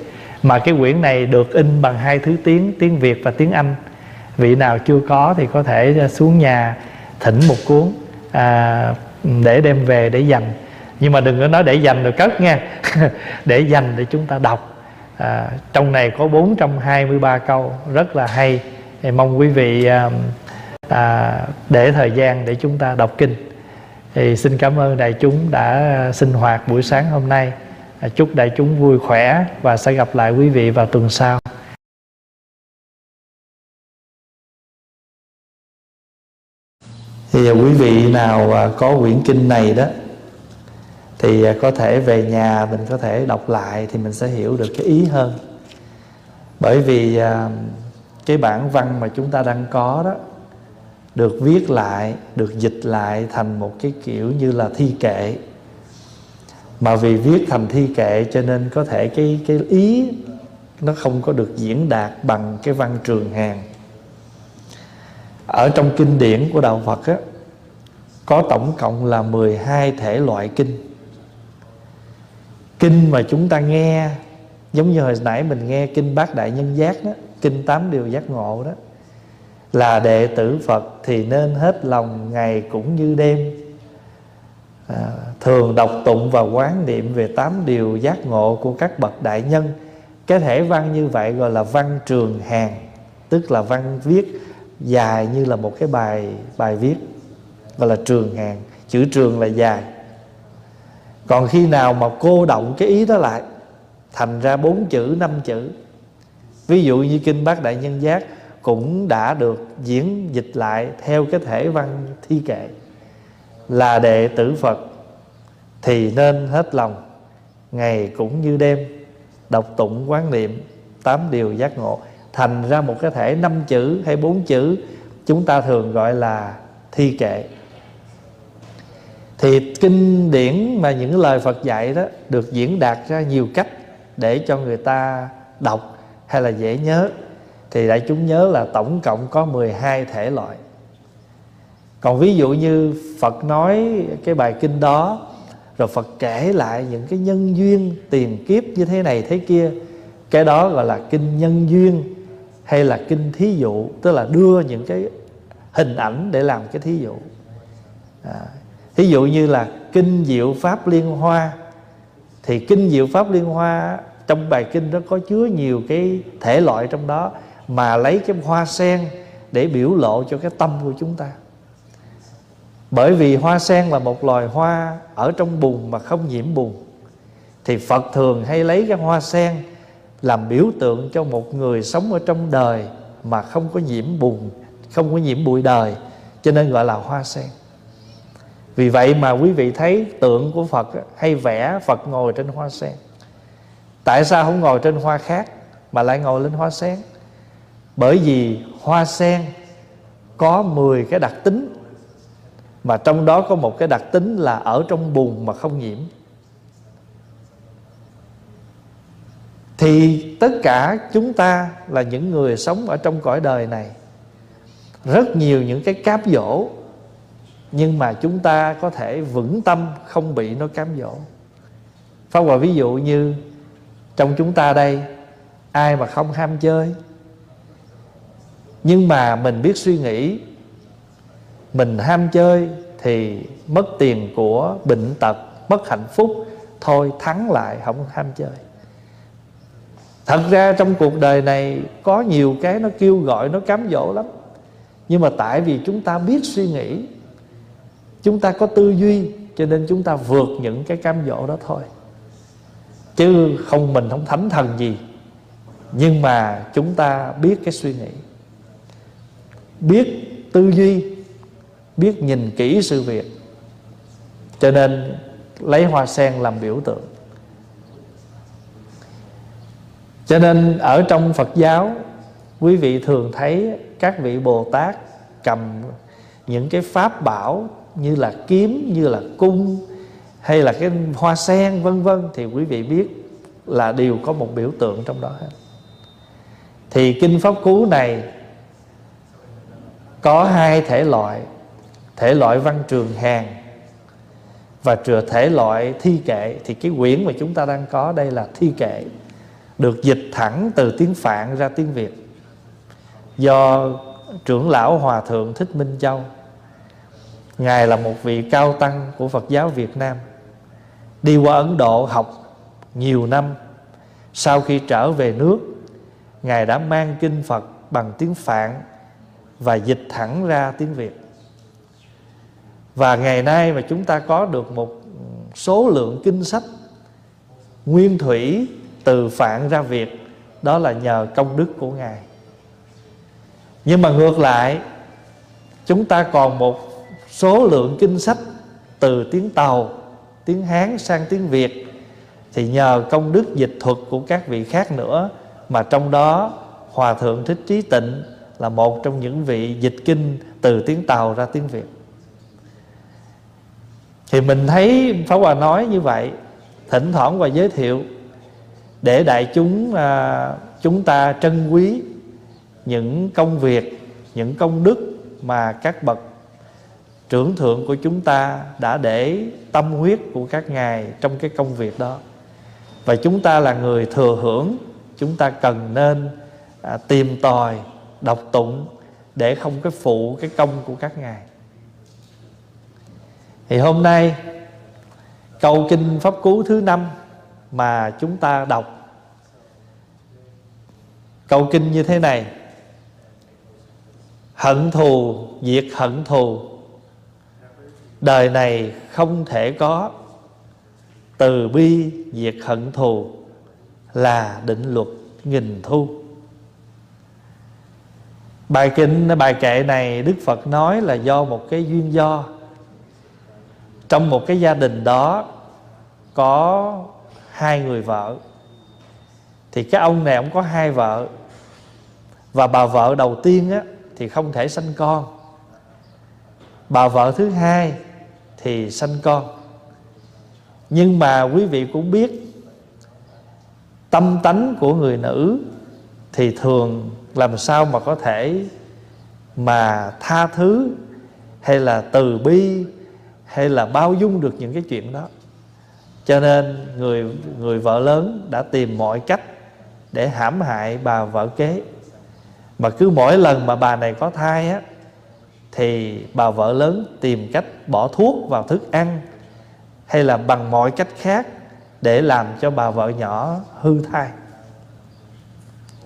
mà cái quyển này được in bằng hai thứ tiếng tiếng việt và tiếng anh. Vị nào chưa có thì có thể à, xuống nhà thỉnh một cuốn à, để đem về để dành. Nhưng mà đừng có nói để dành rồi cất nha. Để dành để chúng ta đọc. À, trong này có 423 câu rất là hay. Thì mong quý vị à, à, để thời gian để chúng ta đọc kinh. Thì xin cảm ơn đại chúng đã sinh hoạt buổi sáng hôm nay. À, chúc đại chúng vui khỏe và sẽ gặp lại quý vị vào tuần sau. Thì giờ quý vị nào à, có quyển kinh này đó, thì có thể về nhà mình có thể đọc lại thì mình sẽ hiểu được cái ý hơn. Bởi vì cái bản văn mà chúng ta đang có đó, được viết lại, được dịch lại thành một cái kiểu như là thi kệ mà vì viết thành thi kệ cho nên có thể cái cái ý nó không có được diễn đạt bằng cái văn trường hàng ở trong kinh điển của đạo Phật á, có tổng cộng là 12 thể loại kinh. Kinh mà chúng ta nghe, giống như hồi nãy mình nghe kinh bát đại nhân giác đó, kinh tám điều giác ngộ đó, là đệ tử Phật thì nên hết lòng ngày cũng như đêm à, thường đọc tụng và quán niệm về tám điều giác ngộ của các bậc đại nhân. Cái thể văn như vậy gọi là văn trường hàng tức là văn viết dài như là một cái bài bài viết và là trường hàng. Chữ trường là dài. Còn khi nào mà cô động cái ý đó lại thành ra bốn chữ năm chữ. Ví dụ như kinh bát đại nhân giác cũng đã được diễn dịch lại theo cái thể văn thi kệ là đệ tử phật, thì nên hết lòng, ngày cũng như đêm, đọc tụng quán niệm, tám điều giác ngộ. Thành ra một cái thể năm chữ hay bốn chữ, chúng ta thường gọi là thi kệ. Thì kinh điển mà những lời Phật dạy đó được diễn đạt ra nhiều cách để cho người ta đọc hay là dễ nhớ, thì đại chúng nhớ là tổng cộng có 12 thể loại còn ví dụ như Phật nói cái bài kinh đó rồi Phật kể lại những cái nhân duyên tiền kiếp như thế này thế kia. Cái đó gọi là kinh nhân duyên hay là kinh thí dụ tức là đưa những cái hình ảnh để làm cái thí dụ. À, thí dụ như là kinh diệu pháp liên hoa. Thì kinh diệu pháp liên hoa trong bài kinh đó có chứa nhiều cái thể loại trong đó mà lấy cái hoa sen để biểu lộ cho cái tâm của chúng ta bởi vì hoa sen là một loài hoa ở trong bùn mà không nhiễm bùn. Thì phật thường hay lấy cái hoa sen làm biểu tượng cho một người sống ở trong đời mà không có nhiễm bùn, không có nhiễm bụi đời, cho nên gọi là hoa sen. Vì vậy mà quý vị thấy tượng của phật hay vẽ phật ngồi trên hoa sen. Tại sao không ngồi trên hoa khác mà lại ngồi lên hoa sen? Bởi vì hoa sen có 10 cái đặc tính mà trong đó có một cái đặc tính là ở trong bùn mà không nhiễm. Thì tất cả chúng ta là những người sống ở trong cõi đời này. Rất nhiều những cái cám dỗ, nhưng mà chúng ta có thể vững tâm không bị nó cám dỗ. Pháp Hòa ví dụ như trong chúng ta đây, ai mà không ham chơi, nhưng mà mình biết suy nghĩ mình ham chơi thì mất tiền của bệnh tật, mất hạnh phúc, thôi thắng lại, không ham chơi. Thật ra trong cuộc đời này có nhiều cái nó kêu gọi, nó cám dỗ lắm. Nhưng mà tại vì chúng ta biết suy nghĩ, chúng ta có tư duy, cho nên chúng ta vượt những cái cám dỗ đó thôi. Chứ không mình không thánh thần gì. Nhưng mà chúng ta biết cái suy nghĩ, biết tư duy biết nhìn kỹ sự việc. Cho nên lấy hoa sen làm biểu tượng. Cho nên ở trong phật giáo, quý vị thường thấy các vị bồ tát cầm những cái pháp bảo như là kiếm, như là cung, hay là cái hoa sen, vân vân, thì quý vị biết là đều có một biểu tượng trong đó hết. Thì kinh pháp cú này có hai thể loại thể loại văn trường hàng và trừa thể loại thi kệ, thì cái quyển mà chúng ta đang có đây là thi kệ, được dịch thẳng từ tiếng phạn ra tiếng việt. Do trưởng lão hòa thượng thích minh châu, ngài là một vị cao tăng của phật giáo việt nam, đi qua ấn độ học nhiều năm. Sau khi trở về nước, ngài đã mang kinh phật bằng tiếng phạn và dịch thẳng ra tiếng việt và ngày nay mà chúng ta có được một số lượng kinh sách nguyên thủy từ phạn ra việt, đó là nhờ công đức của ngài. Nhưng mà ngược lại, chúng ta còn một số lượng kinh sách từ tiếng tàu, tiếng hán sang tiếng việt, thì nhờ công đức dịch thuật của các vị khác nữa, mà trong đó hòa thượng thích trí tịnh là một trong những vị dịch kinh từ tiếng tàu ra tiếng việt thì mình thấy Pháp Hòa nói như vậy thỉnh thoảng và giới thiệu để đại chúng à, chúng ta trân quý những công việc những công đức mà các bậc trưởng thượng của chúng ta đã để tâm huyết của các ngài trong cái công việc đó. Và chúng ta là người thừa hưởng chúng ta cần nên à, tìm tòi đọc tụng để không cái phụ cái công của các ngài thì hôm nay câu kinh pháp cú thứ năm mà chúng ta đọc. Câu kinh như thế này. Hận thù, diệt hận thù. Đời này không thể có. Từ bi diệt hận thù là định luật nghìn thu. Bài kinh, bài kệ này đức phật nói là do một cái duyên do trong một cái gia đình đó, có hai người vợ. Thì cái ông này ông có hai vợ. Và bà vợ đầu tiên á, thì không thể sanh con. Bà vợ thứ hai thì sanh con. Nhưng mà quý vị cũng biết, tâm tánh của người nữ thì thường làm sao mà có thể mà tha thứ hay là từ bi hay là bao dung được những cái chuyện đó. Cho nên người người vợ lớn đã tìm mọi cách để hãm hại bà vợ kế. Mà cứ mỗi lần mà bà này có thai á, thì bà vợ lớn tìm cách bỏ thuốc vào thức ăn hay là bằng mọi cách khác để làm cho bà vợ nhỏ hư thai.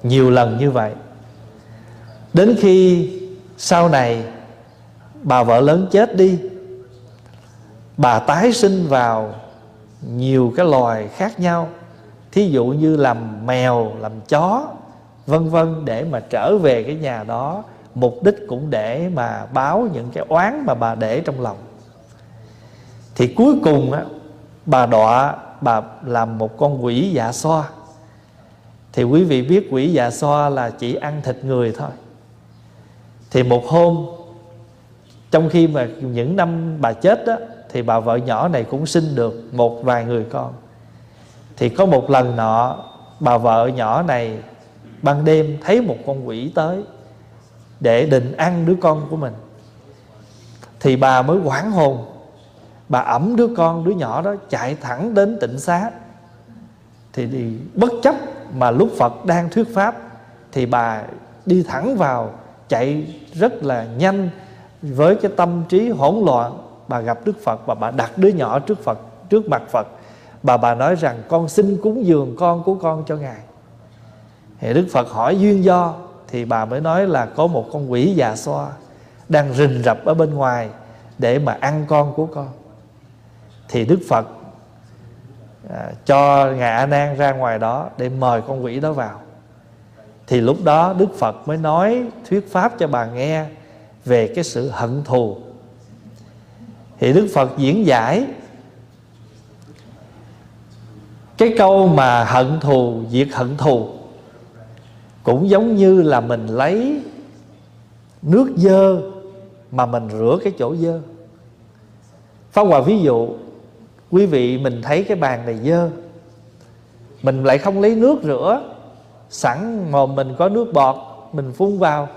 Nhiều lần như vậy. Đến khi sau này bà vợ lớn chết đi bà tái sinh vào nhiều cái loài khác nhau, thí dụ như làm mèo, làm chó, vân vân, để mà trở về cái nhà đó. Mục đích cũng để mà báo những cái oán mà bà để trong lòng. Thì cuối cùng á, bà đọa, bà làm một con quỷ dạ xoa. Thì quý vị biết quỷ dạ xoa là chỉ ăn thịt người thôi. Thì một hôm, trong khi mà những năm bà chết đó thì bà vợ nhỏ này cũng sinh được một vài người con. Thì có một lần nọ, bà vợ nhỏ này ban đêm thấy một con quỷ tới để định ăn đứa con của mình. Thì bà mới hoảng hồn. Bà ẩm đứa con đứa nhỏ đó chạy thẳng đến tịnh xá. Thì đi, bất chấp mà lúc phật đang thuyết pháp, thì bà đi thẳng vào, chạy rất là nhanh với cái tâm trí hỗn loạn bà gặp đức phật và bà đặt đứa nhỏ trước phật trước mặt phật. Bà bà nói rằng con xin cúng dường con của con cho ngài. Thì đức phật hỏi duyên do thì bà mới nói là có một con quỷ già xoa đang rình rập ở bên ngoài để mà ăn con của con. Thì đức phật à, cho ngài a nan ra ngoài đó để mời con quỷ đó vào. Thì lúc đó đức phật mới nói thuyết pháp cho bà nghe về cái sự hận thù thì đức phật diễn giải cái câu mà hận thù diệt hận thù cũng giống như là mình lấy nước dơ mà mình rửa cái chỗ dơ. Pháp Hòa ví dụ, Quý vị mình thấy cái bàn này dơ, Mình lại không lấy nước rửa, Sẵn mồm mình có nước bọt, Mình phun vào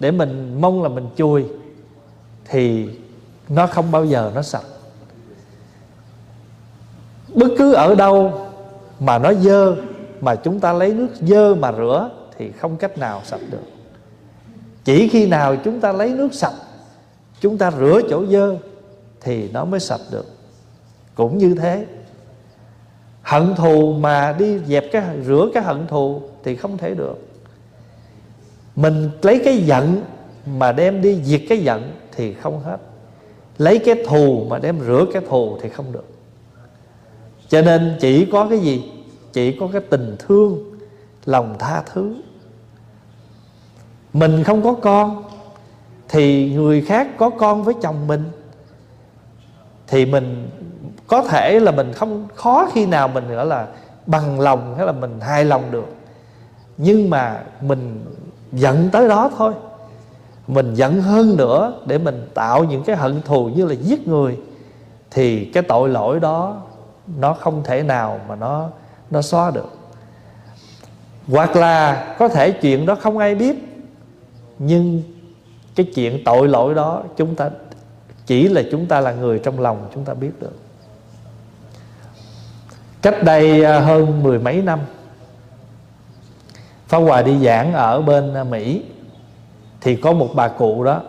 Để mình mong là mình chùi, Thì nó không bao giờ nó sạch. Bất cứ ở đâu Mà nó dơ, Mà chúng ta lấy nước dơ mà rửa Thì không cách nào sạch được. Chỉ khi nào chúng ta lấy nước sạch, Chúng ta rửa chỗ dơ Thì nó mới sạch được. Cũng như thế, hận thù mà đi dẹp cái, rửa cái hận thù thì không thể được. Mình lấy cái giận mà đem đi diệt cái giận thì không hết lấy cái thù mà đem rửa cái thù thì không được. Cho nên chỉ có cái gì? Chỉ có cái tình thương, lòng tha thứ. Mình không có con, thì người khác có con với chồng mình, thì mình có thể là mình không khó khi nào mình nữa là bằng lòng hay là mình hài lòng được. Nhưng mà mình giận tới đó thôi mình giận hơn nữa để mình tạo những cái hận thù như là giết người, thì cái tội lỗi đó nó không thể nào mà nó nó xóa được. Hoặc là có thể chuyện đó không ai biết, nhưng cái chuyện tội lỗi đó chúng ta, chỉ là chúng ta là người trong lòng chúng ta biết được. Cách đây à, hơn mười mấy năm, Pháp Hòa đi giảng ở bên à, Mỹ thì có một bà cụ đó.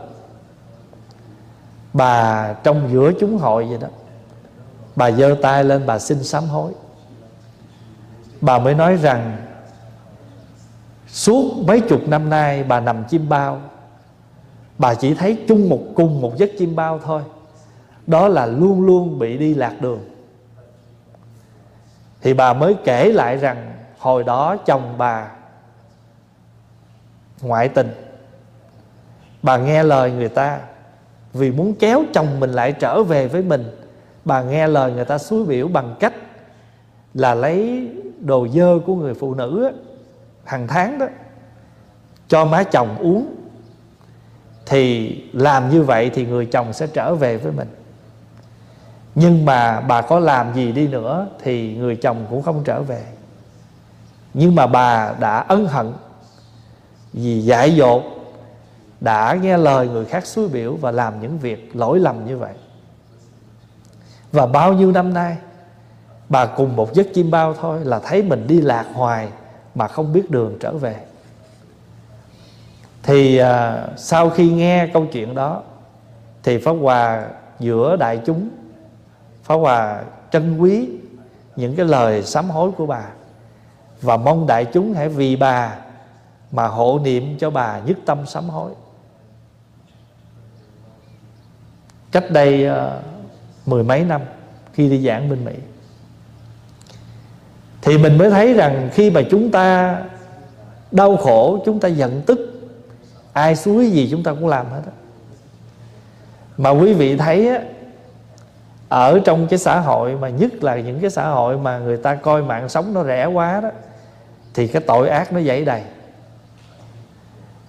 Bà trong giữa chúng hội vậy đó. Bà giơ tay lên, bà xin sám hối. Bà mới nói rằng, Suốt mấy chục năm nay bà nằm chim bao. Bà chỉ thấy chung một cung một giấc chim bao thôi. Đó là luôn luôn bị đi lạc đường. Thì bà mới kể lại rằng hồi đó chồng bà ngoại tình bà nghe lời người ta. Vì muốn kéo chồng mình lại trở về với mình bà nghe lời người ta suối biểu bằng cách là lấy đồ dơ của người phụ nữ á, hàng tháng đó cho má chồng uống. Thì làm như vậy thì người chồng sẽ trở về với mình. Nhưng mà bà có làm gì đi nữa thì người chồng cũng không trở về. Nhưng mà bà đã ân hận vì dại dột đã nghe lời người khác xúi biểu và làm những việc lỗi lầm như vậy. Và bao nhiêu năm nay bà cùng một giấc chim bao thôi là thấy mình đi lạc hoài mà không biết đường trở về. Thì à, sau khi nghe câu chuyện đó thì pháp hòa giữa đại chúng pháp hòa trân quý những cái lời sám hối của bà và mong đại chúng hãy vì bà mà hộ niệm cho bà nhất tâm sám hối. Cách đây uh, mười mấy năm khi đi giảng bên mỹ. Thì mình mới thấy rằng khi mà chúng ta đau khổ chúng ta giận tức ai suối gì chúng ta cũng làm hết đó. mà quý vị thấy á ở trong cái xã hội mà nhất là những cái xã hội mà người ta coi mạng sống nó rẻ quá đó thì cái tội ác nó dậy đầy.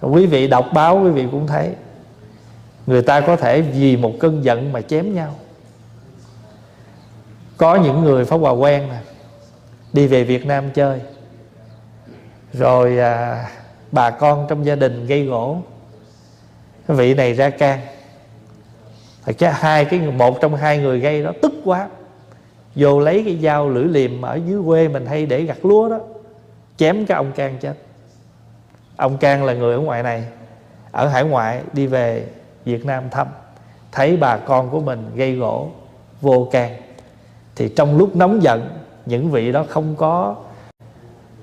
Quý vị đọc báo quý vị cũng thấy người ta có thể vì một cơn giận mà chém nhau. Có những người pháp hòa quen nè đi về Việt Nam chơi. Rồi à, bà con trong gia đình gây gỗ. Cái vị này ra can. Thật cái hai cái một trong hai người gây đó tức quá. Vô lấy cái dao lưỡi liềm ở dưới quê mình hay để gặt lúa đó chém cái ông can chết. Ông can là người ở ngoài này ở hải ngoại đi về Việt Nam thăm. Thấy bà con của mình gây gỗ, vô can. Thì trong lúc nóng giận, những vị đó không có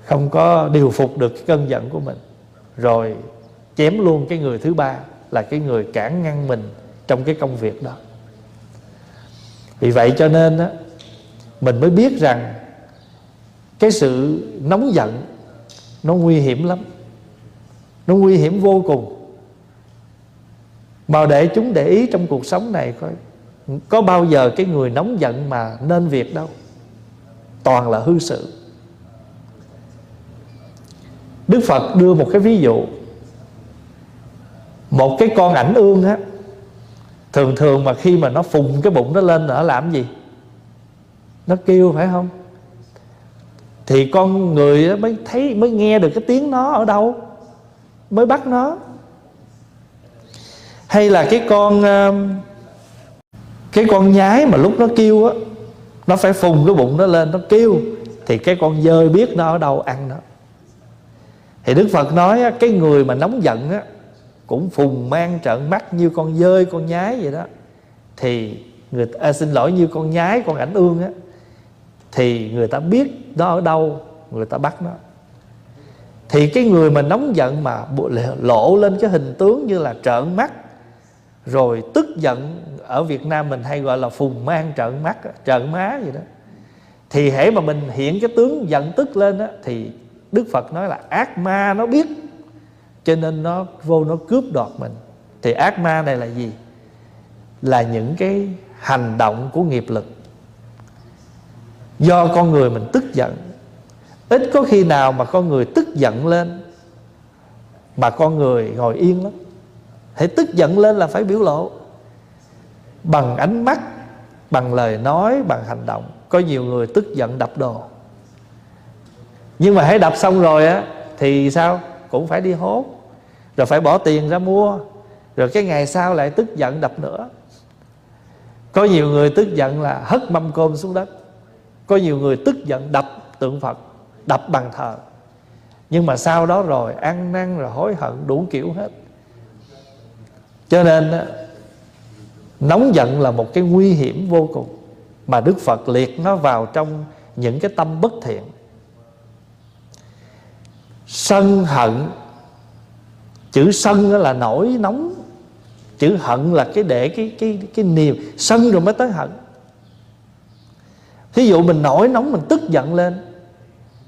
không có điều phục được cái cơn giận của mình. Rồi chém luôn cái người thứ ba là cái người cản ngăn mình trong cái công việc đó. Vì vậy cho nên á, mình mới biết rằng cái sự nóng giận nó nguy hiểm lắm. Nó nguy hiểm vô cùng mà để chúng để ý trong cuộc sống này coi. Có bao giờ cái người nóng giận mà nên việc đâu? Toàn là hư sự. Đức phật đưa một cái ví dụ. Một cái con ảnh ương á, thường thường mà khi mà nó phùng cái bụng nó lên nó làm gì? Nó kêu phải không? Thì con người mới thấy, mới nghe được cái tiếng nó ở đâu? Mới bắt nó hay là cái con ờ, cái con nhái mà lúc nó kêu á nó phải phùng cái bụng nó lên nó kêu thì cái con dơi biết nó ở đâu ăn nó thì đức phật nói á, cái người mà nóng giận á cũng phùng mang trợn mắt như con dơi con nhái vậy đó. Thì người à, xin lỗi như con nhái con ảnh ương á thì người ta biết nó ở đâu người ta bắt nó. Thì cái người mà nóng giận mà lộ lên cái hình tướng như là trợn mắt rồi tức giận, ở Việt Nam mình hay gọi là phùng mang trợn mắt trợn má gì đó. Thì hễ mà mình hiện cái tướng giận tức lên đó thì Đức Phật nói là ác ma nó biết, cho nên nó vô nó cướp đoạt mình. Thì ác ma này là gì? Là những cái hành động của nghiệp lực. Do con người mình tức giận. Ít có khi nào mà con người tức giận lên, mà con người ngồi yên lắm thể tức giận lên là phải biểu lộ. Bằng ánh mắt, bằng lời nói, bằng hành động, có nhiều người tức giận đập đồ. Nhưng mà hãy đập xong rồi á, thì sao? Cũng phải đi hốt. Rồi phải bỏ tiền ra mua. Rồi cái ngày sau lại tức giận đập nữa. Có nhiều người tức giận là hất mâm cơm xuống đất. Có nhiều người tức giận đập tượng phật, đập bàn thờ. Nhưng mà sau đó rồi, ăn năn rồi hối hận đủ kiểu hết cho nên nóng giận là một cái nguy hiểm vô cùng mà đức phật liệt nó vào trong những cái tâm bất thiện. Sân hận, chữ sân là nổi nóng, chữ hận là cái để cái cái cái niềm, sân rồi mới tới hận. Thí dụ mình nổi nóng, mình tức giận lên,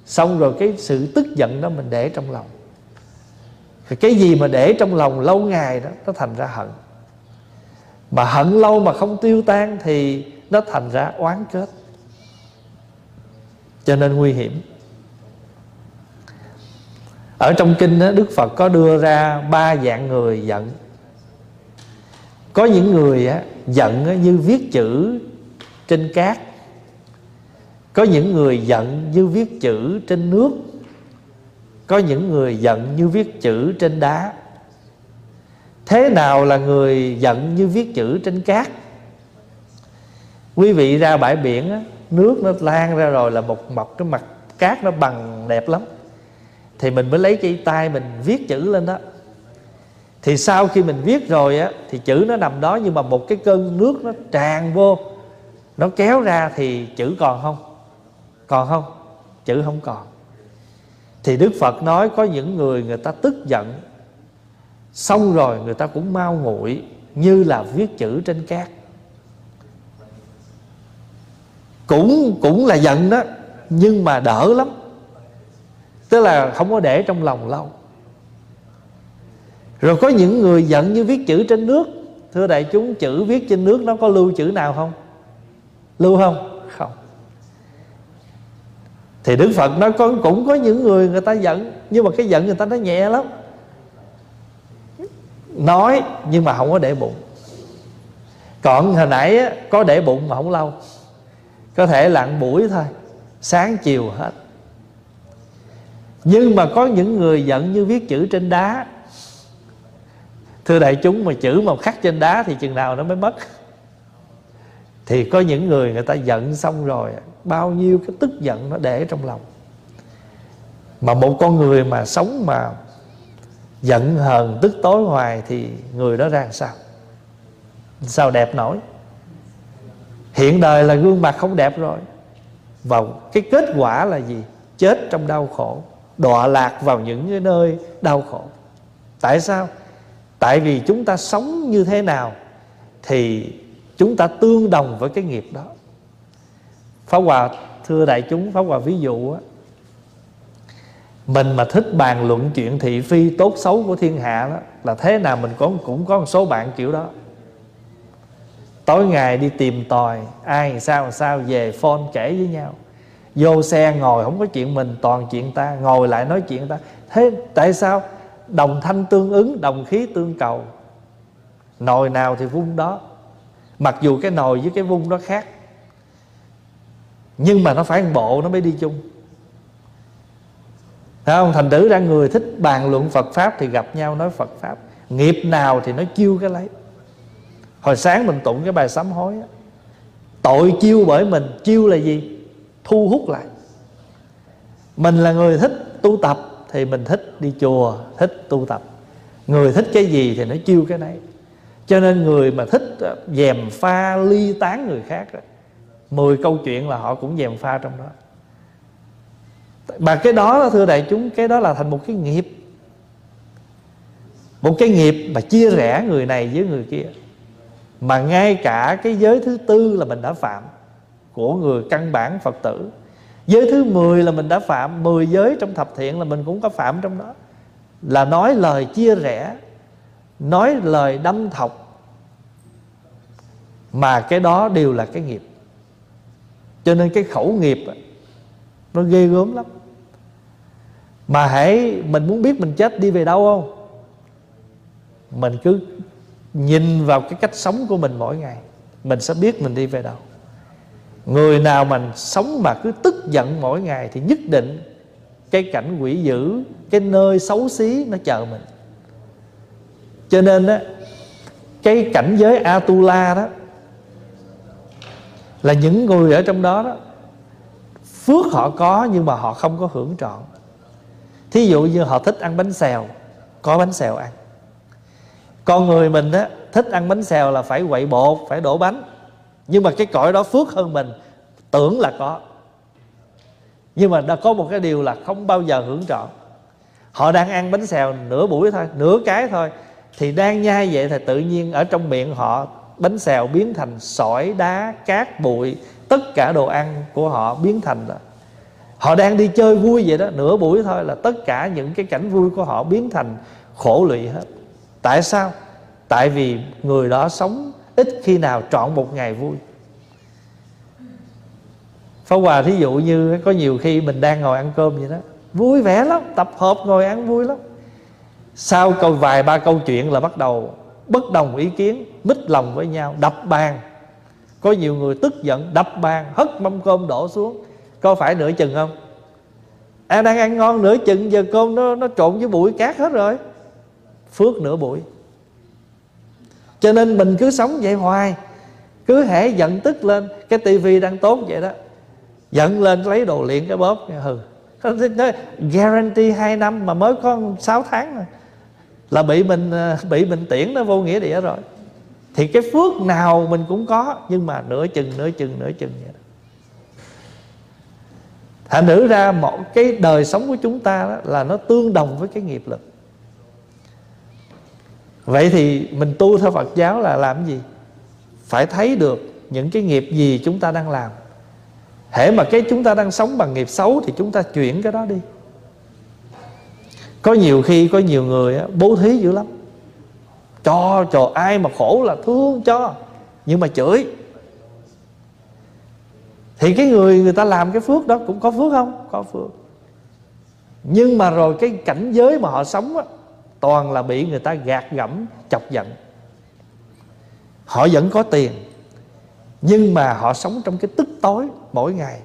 xong rồi cái sự tức giận đó mình để trong lòng cái gì mà để trong lòng lâu ngày đó nó thành ra hận. Mà hận lâu mà không tiêu tan thì nó thành ra oán kết. Cho nên nguy hiểm. Ở trong kinh đó, đức phật có đưa ra ba dạng người giận. Có những người á, giận như viết chữ trên cát. Có những người giận như viết chữ trên nước có những người giận như viết chữ trên đá. Thế nào là người giận như viết chữ trên cát? Quý vị ra bãi biển á, nước nó lan ra rồi là một mọc cái mặt cát nó bằng đẹp lắm. Thì mình mới lấy cái tay mình viết chữ lên đó. Thì sau khi mình viết rồi á thì chữ nó nằm đó nhưng mà một cái cơn nước nó tràn vô. Nó kéo ra thì chữ còn không? Còn không? Chữ không còn thì đức phật nói có những người người ta tức giận, xong rồi người ta cũng mau nguội như là viết chữ trên cát. Cũng cũng là giận đó, nhưng mà đỡ lắm. Tức là không có để trong lòng lâu. Rồi có những người giận như viết chữ trên nước. Thưa đại chúng, chữ viết trên nước nó có lưu chữ nào không? Lưu không? Không thì đức phật nó có cũng có những người người ta giận nhưng mà cái giận người ta nó nhẹ lắm. Nói nhưng mà không có để bụng. Còn hồi nãy á, có để bụng mà không lâu. Có thể lặn buổi thôi sáng chiều hết. Nhưng mà có những người giận như viết chữ trên đá. Thưa đại chúng mà chữ mà khắc trên đá thì chừng nào nó mới mất. Thì có những người người ta giận xong rồi bao nhiêu cái tức giận nó để trong lòng. Mà một con người mà sống mà giận hờn, tức tối hoài thì người đó ra sao? Sao đẹp nổi? Hiện đời là gương mặt không đẹp rồi. Và cái kết quả là gì? Chết trong đau khổ. Đọa lạc vào những cái nơi đau khổ. Tại sao? Tại vì chúng ta sống như thế nào thì chúng ta tương đồng với cái nghiệp đó. Pháp Hòa, thưa đại chúng, Pháp Hòa ví dụ á, mình mà thích bàn luận chuyện thị phi tốt xấu của thiên hạ đó, là thế nào mình cũng cũng có một số bạn kiểu đó. Tối ngày đi tìm tòi, ai sao sao, về phone kể với nhau. Vô xe ngồi, không có chuyện mình, toàn chuyện ta, ngồi lại nói chuyện ta. Thế tại sao? Đồng thanh tương ứng, đồng khí tương cầu. Nồi nào thì vung đó. Mặc dù cái nồi với cái vung đó khác nhưng mà nó phải ăn bộ nó mới đi chung. Thấy không? Thành tử ra người thích bàn luận Phật Pháp Thì gặp nhau nói Phật Pháp. Nghiệp nào thì nó chiêu cái lấy. Hồi sáng mình tụng cái bài sám hối á, Tội chiêu bởi mình Chiêu là gì? Thu hút lại. Mình là người thích tu tập Thì mình thích đi chùa Thích tu tập. Người thích cái gì thì nó chiêu cái đấy Cho nên người mà thích ờ, dèm pha ly tán người khác Mười câu chuyện là họ cũng dèm pha trong đó. Mà cái đó, thưa đại chúng, Cái đó là thành một cái nghiệp. Một cái nghiệp mà chia rẽ người này với người kia. Mà ngay cả cái giới thứ tư là mình đã phạm, Của người căn bản Phật tử. Giới thứ 10 là mình đã phạm 10 giới trong thập thiện là mình cũng có phạm trong đó. Là nói lời chia rẽ, Nói lời đâm thọc. Mà cái đó đều là cái nghiệp cho nên cái khẩu nghiệp nó ghê gớm lắm. Mà hãy, mình muốn biết mình chết đi về đâu không? Mình cứ nhìn vào cái cách sống của mình mỗi ngày. Mình sẽ biết mình đi về đâu. Người nào mà sống mà cứ tức giận mỗi ngày thì nhất định cái cảnh quỷ dữ, cái nơi xấu xí nó chờ mình. Cho nên á, cái cảnh giới atula đó là những người ở trong đó đó, phước họ có nhưng mà họ không có hưởng trọn. Thí dụ như họ thích ăn bánh xèo, có bánh xèo ăn. Con người mình á, thích ăn bánh xèo là phải quậy bột, phải đổ bánh. Nhưng mà cái cõi đó phước hơn mình, tưởng là có. Nhưng mà đã có một cái điều là không bao giờ hưởng trọn. Họ đang ăn bánh xèo nửa buổi thôi, nửa cái thôi, thì đang nhai vậy thì tự nhiên ở trong miệng họ bánh xèo biến thành sỏi đá cát bụi tất cả đồ ăn của họ biến thành là họ đang đi chơi vui vậy đó nửa buổi thôi là tất cả những cái cảnh vui của họ biến thành khổ lụy hết. Tại sao? Tại vì người đó sống ít khi nào trọn một ngày vui. Pháp Hòa thí dụ như có nhiều khi mình đang ngồi ăn cơm vậy đó Vui vẻ lắm, tập hợp ngồi ăn vui lắm. Sau câu vài ba câu chuyện là bắt đầu bất đồng ý kiến Mít lòng với nhau, đập bàn. Có nhiều người tức giận, đập bàn Hất mâm cơm đổ xuống. Có phải nửa chừng không? À đang ăn ngon nửa chừng giờ cơm nó, nó trộn với bụi cát hết rồi. Phước nửa bụi. Cho nên mình cứ sống vậy hoài. Cứ hễ giận tức lên Cái tivi đang tốt vậy đó. Giận lên lấy đồ liền cái bóp. Hừ guarantee 2 năm mà mới có 6 tháng rồi là bị mình à, bị mình tiễn nó vô nghĩa địa rồi. Thì cái phước nào mình cũng có, nhưng mà nửa chừng nửa chừng nửa chừng vậy đó. thành nữ ra một cái đời sống của chúng ta đó là nó tương đồng với cái nghiệp lực. Vậy thì mình tu theo Phật giáo là làm gì? Phải thấy được những cái nghiệp gì chúng ta đang làm. Hễ mà cái chúng ta đang sống bằng nghiệp xấu thì chúng ta chuyển cái đó đi có nhiều khi có nhiều người bố thí dữ lắm. Cho cho, ai mà khổ là thương cho, nhưng mà chửi. Thì cái người người ta làm cái phước đó cũng có phước không? Có phước. Nhưng mà rồi cái cảnh giới mà họ sống á, toàn là bị người ta gạt gẫm, chọc giận. Họ vẫn có tiền, nhưng mà họ sống trong cái tức tối mỗi ngày.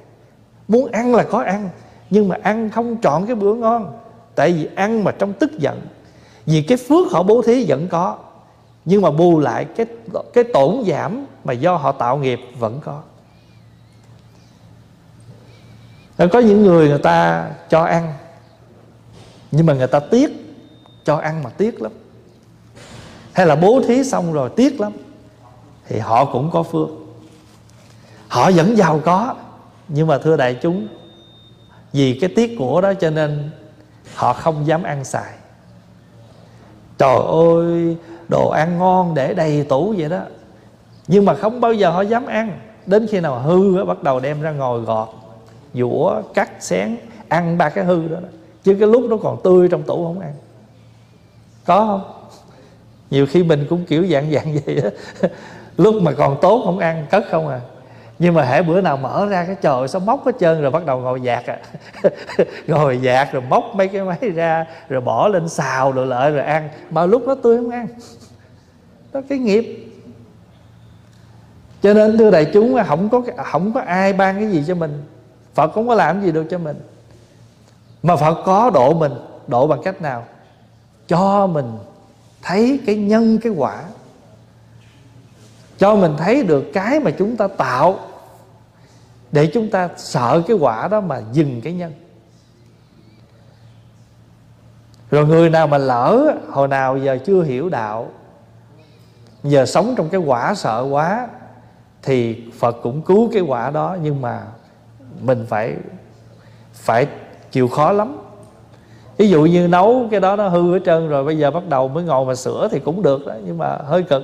Muốn ăn là có ăn, nhưng mà ăn không chọn cái bữa ngon tại vì ăn mà trong tức giận. Vì cái phước họ bố thí vẫn có, nhưng mà bù lại cái cái tổn giảm mà do họ tạo nghiệp vẫn có. Ờ, có những người người ta cho ăn, nhưng mà người ta tiếc, cho ăn mà tiếc lắm. Hay là bố thí xong rồi tiếc lắm, thì họ cũng có phước. Họ vẫn giàu có, nhưng mà thưa đại chúng, vì cái tiếc của đó cho nên họ không dám ăn xài. Trời ơi đồ ăn ngon để đầy tủ vậy đó. Nhưng mà không bao giờ họ dám ăn. Đến khi nào hư đó, bắt đầu đem ra ngồi gọt dũa cắt xén ăn ba cái hư đó, đó. Chứ cái lúc nó còn tươi trong tủ không ăn. Có không? Nhiều khi mình cũng kiểu dạng dạng vậy đó lúc mà còn tốt không ăn cất không à nhưng mà hễ bữa nào mở ra cái trời sao móc hết trơn rồi bắt đầu ngồi dạt à. Ngồi dạt rồi móc mấy cái máy ra, rồi bỏ lên xào rồi lợi rồi ăn. Mà lúc đó tôi không ăn. Đó cái nghiệp. Cho nên thưa đại chúng, không có không có ai ban cái gì cho mình. Phật không có làm gì được cho mình. Mà phật có độ mình, độ bằng cách nào? Cho mình thấy cái nhân, cái quả cho mình thấy được cái mà chúng ta tạo để chúng ta sợ cái quả đó mà dừng cái nhân. Rồi người nào mà lỡ, hồi nào giờ chưa hiểu đạo, giờ sống trong cái quả sợ quá, thì phật cũng cứu cái quả đó, nhưng mà mình phải phải chịu khó lắm. Ví dụ như nấu cái đó nó hư hết trơn rồi, bây giờ bắt đầu mới ngồi mà sửa thì cũng được đó, nhưng mà hơi cực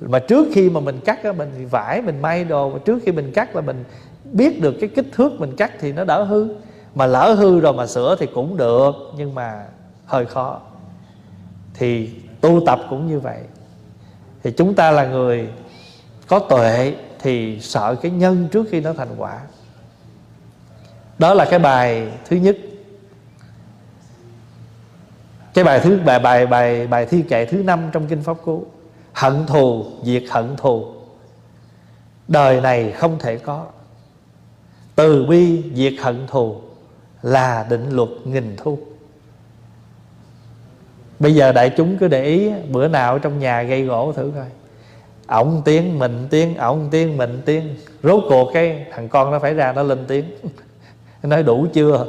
mà trước khi mà mình cắt á, mình vải mình may đồ mà trước khi mình cắt là mình biết được cái kích thước mình cắt thì nó đỡ hư. Mà lỡ hư rồi mà sửa thì cũng được nhưng mà hơi khó. Thì tu tập cũng như vậy. Thì chúng ta là người có tuệ thì sợ cái nhân trước khi nó thành quả. Đó là cái bài thứ nhất. Cái bài thứ bài bài bài bài thi kệ thứ năm trong kinh pháp cú hận thù, diệt hận thù. Đời này không thể có. Từ bi, diệt hận thù là định luật nghìn thu. Bây giờ đại chúng cứ để ý, bữa nào trong nhà gây gỗ thử coi. Ổng tiếng, mình tiếng, ổng tiếng, mình tiếng. Rốt cuộc cái thằng con nó phải ra nó lên tiếng. Nói đủ chưa?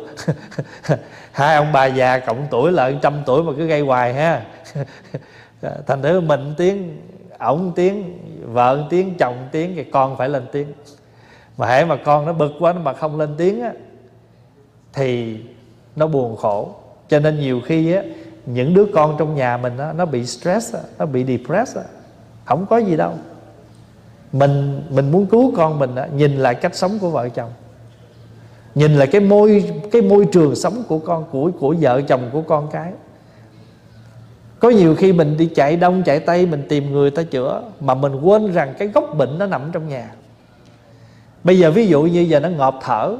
Hai ông bà già cộng tuổi là trăm tuổi mà cứ gây hoài ha. Ờ, thành thử mình tiếng ổng tiếng vợ tiếng chồng tiếng thì con phải lên tiếng. Mà hễ mà con nó bực quá mà không lên tiếng á thì nó buồn khổ. Cho nên nhiều khi á những đứa con trong nhà mình á, nó bị stress nó bị depressed không có gì đâu. Mình mình muốn cứu con mình á, nhìn lại cách sống của vợ chồng. Nhìn lại cái môi cái môi trường sống của con của của vợ chồng của con cái có nhiều khi mình đi chạy đông, chạy tây, mình tìm người ta chữa mà mình quên rằng cái gốc bệnh nó nằm trong nhà. Bây giờ ví dụ như giờ nó ngọt thở,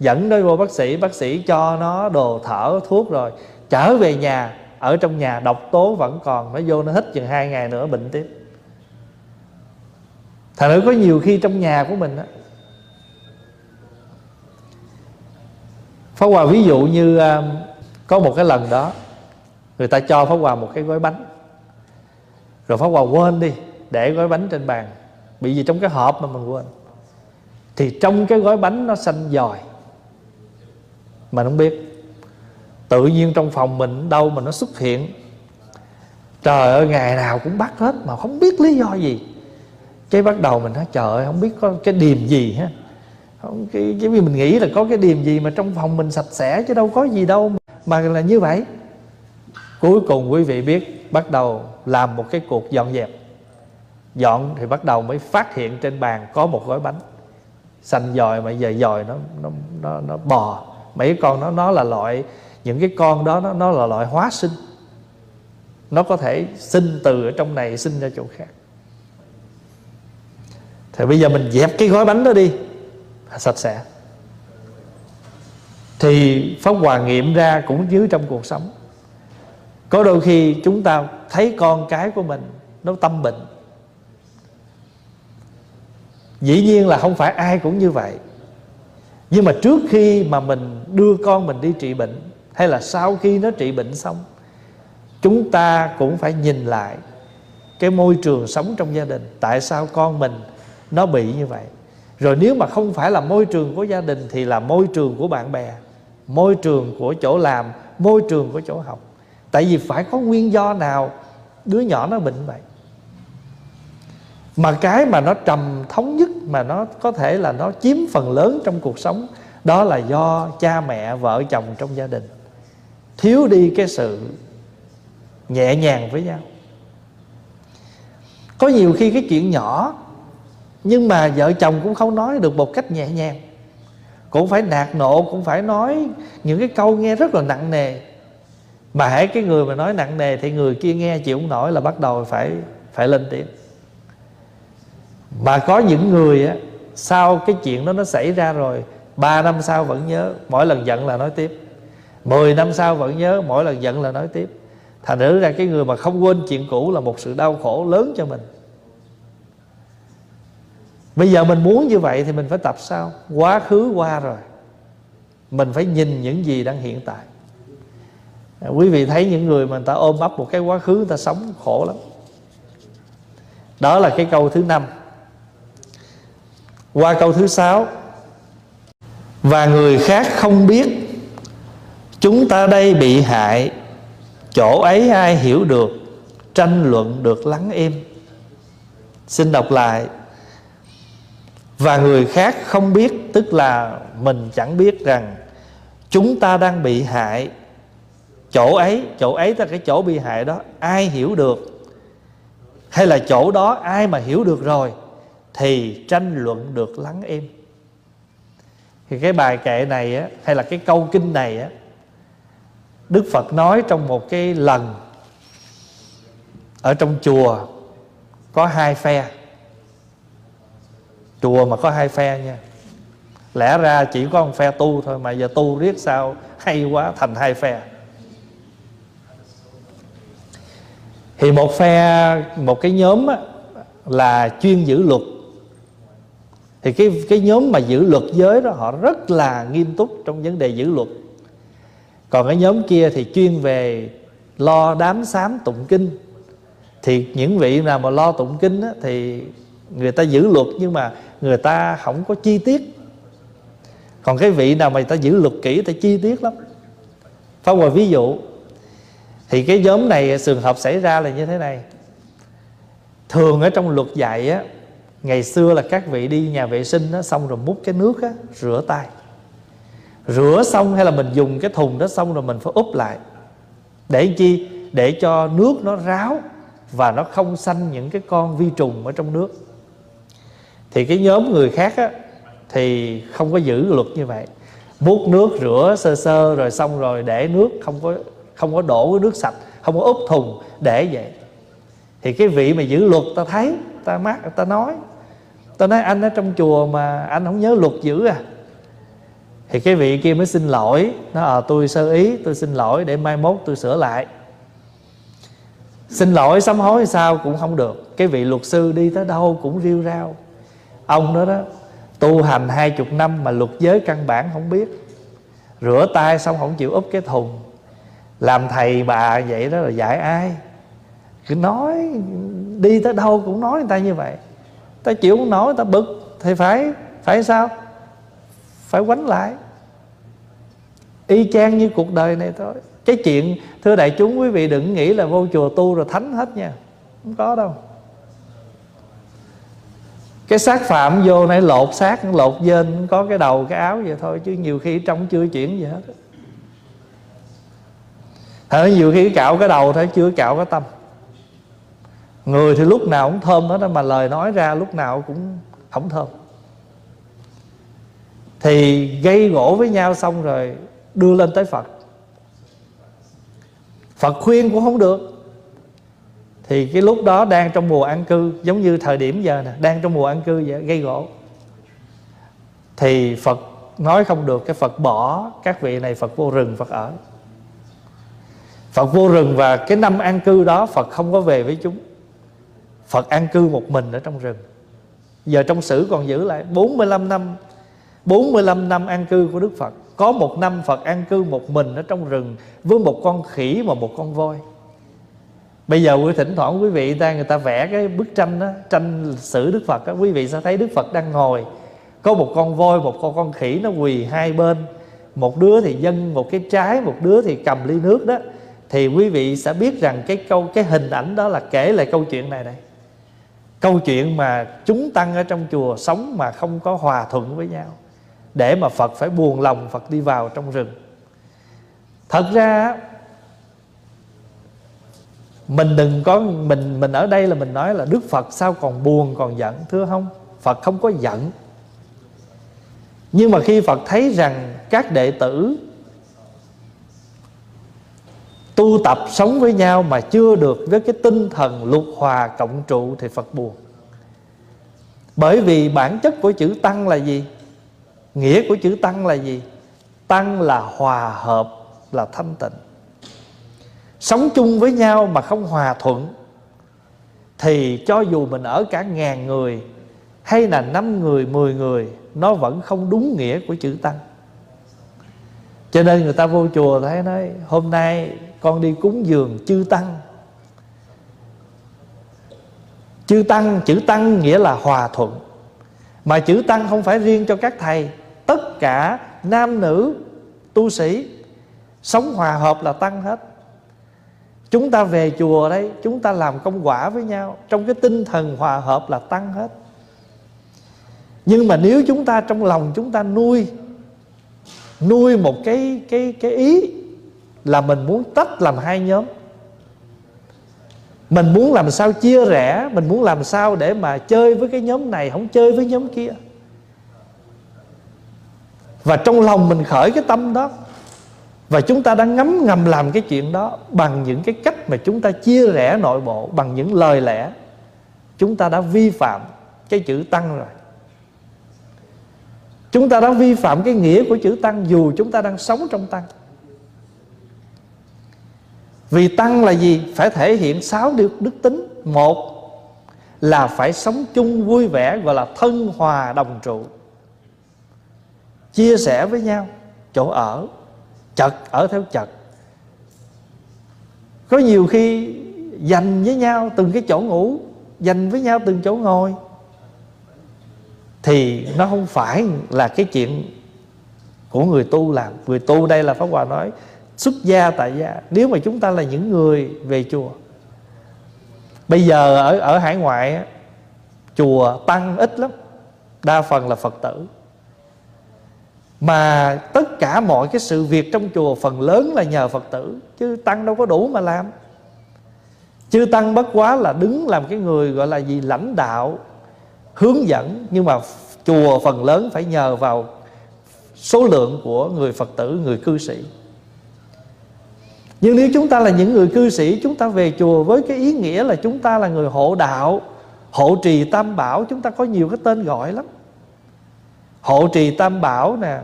dẫn nó vô bác sĩ bác sĩ cho nó đồ thở, thuốc rồi, trở về nhà, ở trong nhà độc tố vẫn còn, nó vô nó hít chừng hai ngày nữa bệnh tiếp. Thật nữ có nhiều khi trong nhà của mình á phá Hòa, ví dụ như à, có một cái lần đó người ta cho Pháp Hòa một cái gói bánh. Rồi Pháp Hòa quên đi để gói bánh trên bàn. Bị gì trong cái hộp mà mình quên. Thì trong cái gói bánh nó xanh dòi, mà không biết. Tự nhiên trong phòng mình đâu mà nó xuất hiện. Trời ơi ngày nào cũng bắt hết mà không biết lý do gì. Cái bắt đầu mình nói trời ơi không biết có cái điềm gì ha. Không cái, cái vì mình nghĩ là có cái điềm gì mà trong phòng mình sạch sẽ chứ đâu có gì đâu mà là như vậy cuối cùng quý vị biết bắt đầu làm một cái cuộc dọn dẹp. Dọn thì bắt đầu mới phát hiện trên bàn có một gói bánh. Xanh dòi mà giờ dòi nó nó nó nó bò. Mấy con nó nó là loại, những cái con đó, nó nó là loại hóa sinh. Nó có thể sinh từ ở trong này, sinh ra chỗ khác. Thì bây giờ mình dẹp cái gói bánh đó đi. Sạch sẽ. Thì pháp hòa nghiệm ra cũng dưới trong cuộc sống có đôi khi chúng ta thấy con cái của mình nó tâm bệnh. Dĩ nhiên là không phải ai cũng như vậy. Nhưng mà trước khi mà mình đưa con mình đi trị bệnh, hay là sau khi nó trị bệnh xong, chúng ta cũng phải nhìn lại cái môi trường sống trong gia đình, tại sao con mình nó bị như vậy. Rồi nếu mà không phải là môi trường của gia đình thì là môi trường của bạn bè, môi trường của chỗ làm, môi trường của chỗ học tại vì phải có nguyên do nào đứa nhỏ nó bệnh vậy? Mà cái mà nó trầm thống nhất, mà nó có thể là nó chiếm phần lớn trong cuộc sống, đó là do cha mẹ, vợ, chồng trong gia đình. Thiếu đi cái sự nhẹ nhàng với nhau. Có nhiều khi cái chuyện nhỏ, nhưng mà vợ chồng cũng không nói được một cách nhẹ nhàng. Cũng phải nạt nộ, cũng phải nói những cái câu nghe rất là nặng nề mà hãy cái người mà nói nặng nề thì người kia nghe chịu không nổi là bắt đầu phải phải lên tiếng. Mà có những người á, sau cái chuyện đó nó xảy ra rồi, ba năm sau vẫn nhớ, mỗi lần giận là nói tiếp. Mười năm sau vẫn nhớ, mỗi lần giận là nói tiếp. Thành thử ra cái người mà không quên chuyện cũ là một sự đau khổ lớn cho mình. Bây giờ mình muốn như vậy thì mình phải tập sao? Quá khứ qua rồi. Mình phải nhìn những gì đang hiện tại. À, quý vị thấy những người mà người ta ôm ấp một cái quá khứ, người ta sống khổ lắm. Đó là cái câu thứ năm. Qua câu thứ sáu, và người khác không biết, chúng ta đây bị hại, chỗ ấy ai hiểu được, tranh luận được lắng im. Xin đọc lại. Và người khác không biết, tức là mình chẳng biết rằng, chúng ta đang bị hại chỗ ấy chỗ ấy là cái chỗ bị hại đó ai hiểu được? Hay là chỗ đó ai mà hiểu được rồi thì tranh luận được lắng im. Thì cái bài kệ này á, hay là cái câu kinh này á, Đức Phật nói trong một cái lần ở trong chùa có hai phe. Chùa mà có hai phe nha. Lẽ ra chỉ có một phe tu thôi mà giờ tu riết sao hay quá thành hai phe. Thì một phe một cái nhóm á, là chuyên giữ luật. Thì cái cái nhóm mà giữ luật giới đó họ rất là nghiêm túc trong vấn đề giữ luật. Còn cái nhóm kia thì chuyên về lo đám sám tụng kinh. Thì những vị nào mà lo tụng kinh á, thì người ta giữ luật nhưng mà người ta không có chi tiết. Còn cái vị nào mà người ta giữ luật kỹ ta chi tiết lắm. Phong Hòa ví dụ thì cái nhóm này à, trường hợp xảy ra là như thế này. Thường ở trong luật dạy á Ngày xưa là các vị đi nhà vệ sinh á, Xong rồi múc cái nước á, rửa tay. Rửa xong hay là mình dùng cái thùng đó xong rồi mình phải úp lại. Để chi? Để cho nước nó ráo và nó không sanh những cái con vi trùng ở trong nước. Thì cái nhóm người khác á, thì không có giữ luật như vậy. Múc nước rửa sơ sơ rồi xong rồi để nước không có không có đổ cái nước sạch không có úp thùng để vậy. Thì cái vị mà giữ luật ta thấy ta mát ta nói. Ta nói anh ở trong chùa mà anh không nhớ luật giữ à. Thì cái vị kia mới xin lỗi. Nó à, tôi sơ ý tôi xin lỗi để mai mốt tôi sửa lại. Xin lỗi sám hối sao cũng không được. Cái vị luật sư đi tới đâu cũng riêu rao. Ông đó đó tu hành hai chục năm mà luật giới căn bản không biết. Rửa tay xong không chịu úp cái thùng làm thầy bà vậy đó là dạy ai? Cứ nói, đi tới đâu cũng nói người ta như vậy. Ta chịu không nói ta bực. Thì phải phải sao? Phải quánh lại. Y chang như cuộc đời này thôi. Cái chuyện, thưa đại chúng, quý vị đừng nghĩ là vô chùa tu rồi thánh hết nha. Không có đâu. Cái xác phạm vô này lột xác, lột dên có cái đầu, cái áo vậy thôi, chứ nhiều khi trong chưa chuyển gì hết thế nhiều khi cạo cái đầu thôi, chưa cạo cái tâm. Người thì lúc nào cũng thơm hết Mà lời nói ra lúc nào cũng không thơm. Thì gây gỗ với nhau xong rồi Đưa lên tới Phật. Phật khuyên cũng không được. Thì cái lúc đó đang trong mùa an cư, giống như thời điểm giờ nè, đang trong mùa an cư vậy, gây gỗ. Thì phật nói không được, cái phật bỏ các vị này, phật vô rừng, phật ở phật vô rừng và cái năm an cư đó phật không có về với chúng. Phật an cư một mình ở trong rừng. Giờ trong sử còn giữ lại 45 năm 45 năm an cư của Đức Phật. Có một năm Phật an cư một mình ở trong rừng Với một con khỉ và một con voi. Bây giờ quý thỉnh thoảng quý vị ta người ta vẽ cái bức tranh đó tranh lịch sử đức phật đó, quý vị sẽ thấy đức phật đang ngồi. Có một con voi một con con khỉ nó quỳ hai bên. Một đứa thì dâng một cái trái một đứa thì cầm ly nước đó thì quý vị sẽ biết rằng cái câu, cái hình ảnh đó là kể lại câu chuyện này đây. Câu chuyện mà chúng tăng ở trong chùa sống mà không có hòa thuận với nhau. Để mà phật phải buồn lòng, phật đi vào trong rừng. Thật ra, mình đừng có, mình mình ở đây là mình nói là đức phật sao còn buồn, còn giận, thưa không? Phật không có giận. Nhưng mà khi phật thấy rằng các đệ tử tu tập sống với nhau mà chưa được với cái tinh thần lục hòa cộng trụ thì phật buồn. Bởi vì bản chất của chữ tăng là gì? Nghĩa của chữ tăng là gì? Tăng là hòa hợp, là thanh tịnh. Sống chung với nhau mà không hòa thuận, thì cho dù mình ở cả ngàn người hay là năm người, mười người, nó vẫn không đúng nghĩa của chữ tăng cho nên người ta vô chùa thấy nói, hôm nay con đi cúng dường chư tăng. Chư tăng, chữ tăng nghĩa là hòa thuận. Mà chữ tăng không phải riêng cho các thầy. Tất cả nam nữ tu sĩ sống hòa hợp là tăng hết. Chúng ta về chùa đấy Chúng ta làm công quả với nhau. Trong cái tinh thần hòa hợp là tăng hết. Nhưng mà nếu chúng ta trong lòng chúng ta nuôi Nuôi một cái cái cái ý Là mình muốn tách làm hai nhóm. Mình muốn làm sao chia rẽ, Mình muốn làm sao để mà chơi với cái nhóm này, Không chơi với nhóm kia. Và trong lòng mình khởi cái tâm đó, và chúng ta đang ngấm ngầm làm cái chuyện đó Bằng những cái cách mà chúng ta chia rẽ nội bộ, Bằng những lời lẽ, Chúng ta đã vi phạm cái chữ tăng rồi. Chúng ta đã vi phạm cái nghĩa của chữ tăng Dù chúng ta đang sống trong tăng. Vì tăng là gì? Phải thể hiện sáu điều đức tính. Một là phải sống chung vui vẻ Gọi là thân hòa đồng trụ. Chia sẻ với nhau, Chỗ ở, chật, ở theo chật. Có nhiều khi dành với nhau từng cái chỗ ngủ, dành với nhau từng chỗ ngồi thì nó không phải là cái chuyện của người tu làm. Người tu đây là pháp hòa nói, xuất gia tại gia. Nếu mà chúng ta là những người về chùa, bây giờ ở ở hải ngoại chùa tăng ít lắm, đa phần là phật tử. Mà tất cả mọi cái sự việc trong chùa phần lớn là nhờ phật tử, chứ tăng đâu có đủ mà làm. Chư tăng bất quá là đứng làm cái người gọi là gì? Lãnh đạo hướng dẫn nhưng mà chùa phần lớn phải nhờ vào số lượng của người phật tử người cư sĩ. Nhưng nếu chúng ta là những người cư sĩ chúng ta về chùa với cái ý nghĩa là chúng ta là người hộ đạo hộ trì tam bảo chúng ta có nhiều cái tên gọi lắm. Hộ trì tam bảo nè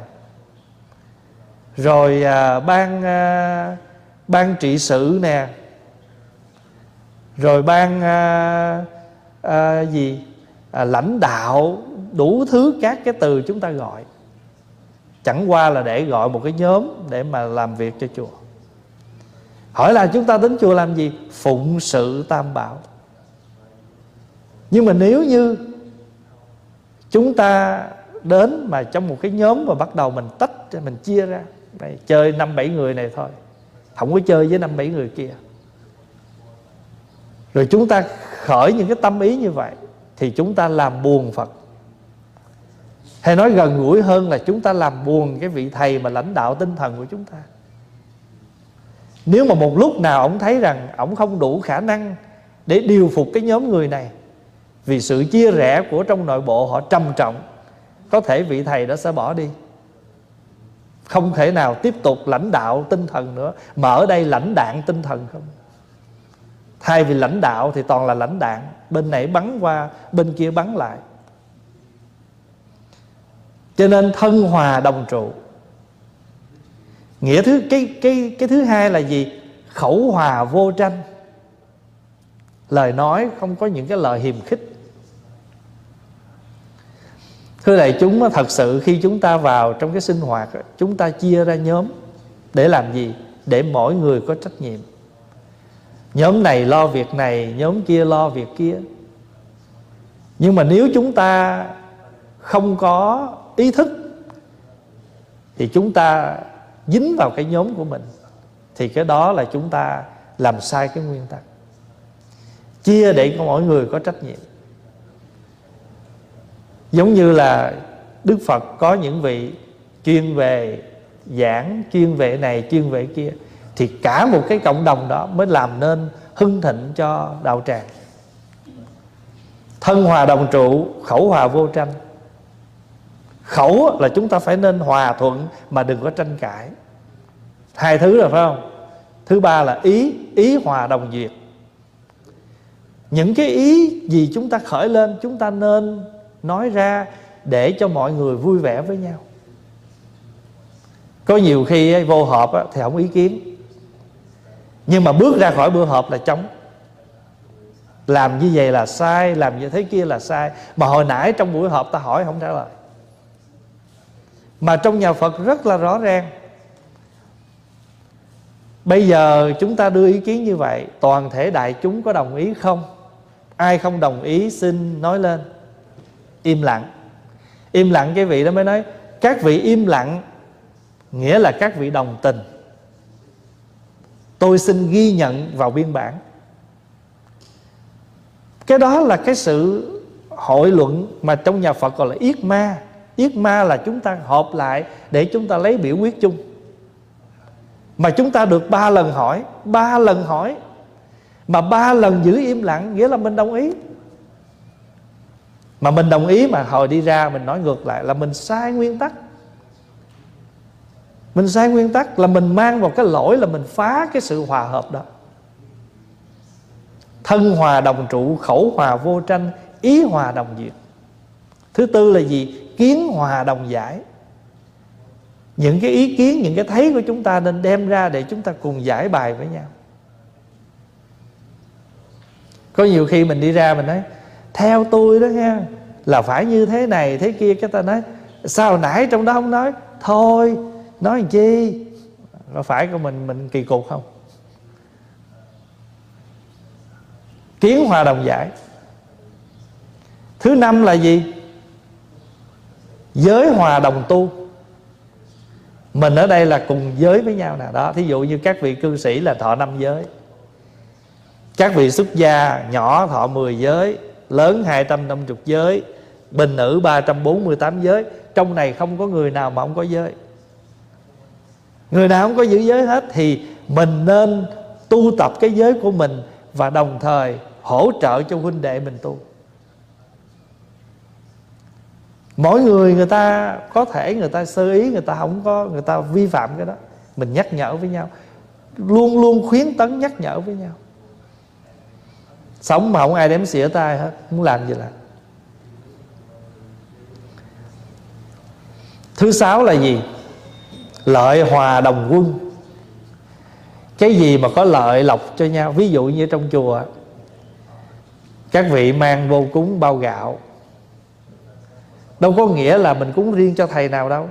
rồi à, ban à, ban trị sự nè rồi ban à, à, gì? À, lãnh đạo đủ thứ các cái từ chúng ta gọi. Chẳng qua là để gọi một cái nhóm để mà làm việc cho chùa. Hỏi là chúng ta đến chùa làm gì? Phụng sự tam bảo. Nhưng mà nếu như chúng ta đến mà trong một cái nhóm mà bắt đầu mình tách mình chia ra này chơi năm bảy người này thôi. Không có chơi với năm bảy người kia. Rồi chúng ta khởi những cái tâm ý như vậy thì chúng ta làm buồn phật. Hay nói gần gũi hơn là chúng ta làm buồn cái vị thầy mà lãnh đạo tinh thần của chúng ta. Nếu mà một lúc nào ông thấy rằng ông không đủ khả năng để điều phục cái nhóm người này, vì sự chia rẽ của trong nội bộ họ trầm trọng, có thể vị thầy đó sẽ bỏ đi. Không thể nào tiếp tục lãnh đạo tinh thần nữa. Mà ở đây lãnh đạn tinh thần không? Thay vì lãnh đạo thì toàn là lãnh đạn bên này bắn qua, bên kia bắn lại. Cho nên thân hòa đồng trụ. Nghĩa thứ, cái cái cái thứ hai là gì? Khẩu hòa vô tranh. Lời nói không có những cái lời hiềm khích. Thưa đại chúng, thật sự khi chúng ta vào trong cái sinh hoạt, chúng ta chia ra nhóm để làm gì? Để mỗi người có trách nhiệm nhóm này lo việc này, nhóm kia lo việc kia. Nhưng mà nếu chúng ta không có ý thức, thì chúng ta dính vào cái nhóm của mình, thì cái đó là chúng ta làm sai cái nguyên tắc. Chia để cho mỗi người có trách nhiệm. Giống như là đức phật có những vị chuyên về giảng, chuyên về này, chuyên về kia thì cả một cái cộng đồng đó mới làm nên hưng thịnh cho đạo tràng. Thân hòa đồng trụ, khẩu hòa vô tranh. Khẩu là chúng ta phải nên hòa thuận mà đừng có tranh cãi. Hai thứ rồi phải không? Thứ ba là ý ý hòa đồng duyệt. Những cái ý gì chúng ta khởi lên, chúng ta nên nói ra để cho mọi người vui vẻ với nhau. Có nhiều khi vô hợp thì không ý kiến nhưng mà bước ra khỏi bữa họp là chống làm như vậy là sai, làm như thế kia là sai. Mà hồi nãy trong buổi họp ta hỏi không trả lời. Mà trong nhà phật rất là rõ ràng. Bây giờ chúng ta đưa ý kiến như vậy, toàn thể đại chúng có đồng ý không? Ai không đồng ý, xin nói lên. Im lặng. Im lặng cái vị đó mới nói, các vị im lặng nghĩa là các vị đồng tình tôi xin ghi nhận vào biên bản. Cái đó là cái sự hội luận mà trong nhà phật gọi là yết ma. Yết ma là chúng ta họp lại để chúng ta lấy biểu quyết chung. Mà chúng ta được ba lần hỏi, ba lần hỏi. Mà ba lần giữ im lặng, nghĩa là mình đồng ý. Mà mình đồng ý mà hồi đi ra, mình nói ngược lại là mình sai nguyên tắc mình sai nguyên tắc là mình mang vào cái lỗi là mình phá cái sự hòa hợp đó. Thân hòa đồng trụ, khẩu hòa vô tranh, ý hòa đồng diệt thứ tư là gì? Kiến hòa đồng giải. Những cái ý kiến, những cái thấy của chúng ta nên đem ra để chúng ta cùng giải bài với nhau. Có nhiều khi mình đi ra mình nói, theo tôi đó nha, là phải như thế này, thế kia. Cái ta nói, sao nãy trong đó không nói? Thôi nói làm chi? Có phải của mình mình kỳ cục không? Kiến hòa đồng giải. Thứ năm là gì? Giới hòa đồng tu. Mình ở đây là cùng giới với nhau nè đó. Thí dụ như các vị cư sĩ là thọ năm giới. Các vị xuất gia nhỏ thọ 10 giới, lớn 250 giới, bình nữ 348 giới. Trong này không có người nào mà không có giới người nào không có giữ giới hết thì mình nên tu tập cái giới của mình và đồng thời hỗ trợ cho huynh đệ mình tu. Mỗi người người ta có thể, người ta sơ ý, người ta không có, người ta vi phạm cái đó. Mình nhắc nhở với nhau. Luôn luôn khuyến tấn nhắc nhở với nhau. Sống mà không ai đếm xỉa tay hết, muốn làm gì làm. Thứ sáu là gì? Lợi hòa đồng quân. Cái gì mà có lợi lộc cho nhau? Ví dụ như trong chùa, các vị mang vô cúng bao gạo. Đâu có nghĩa là mình cúng riêng cho thầy nào đâu.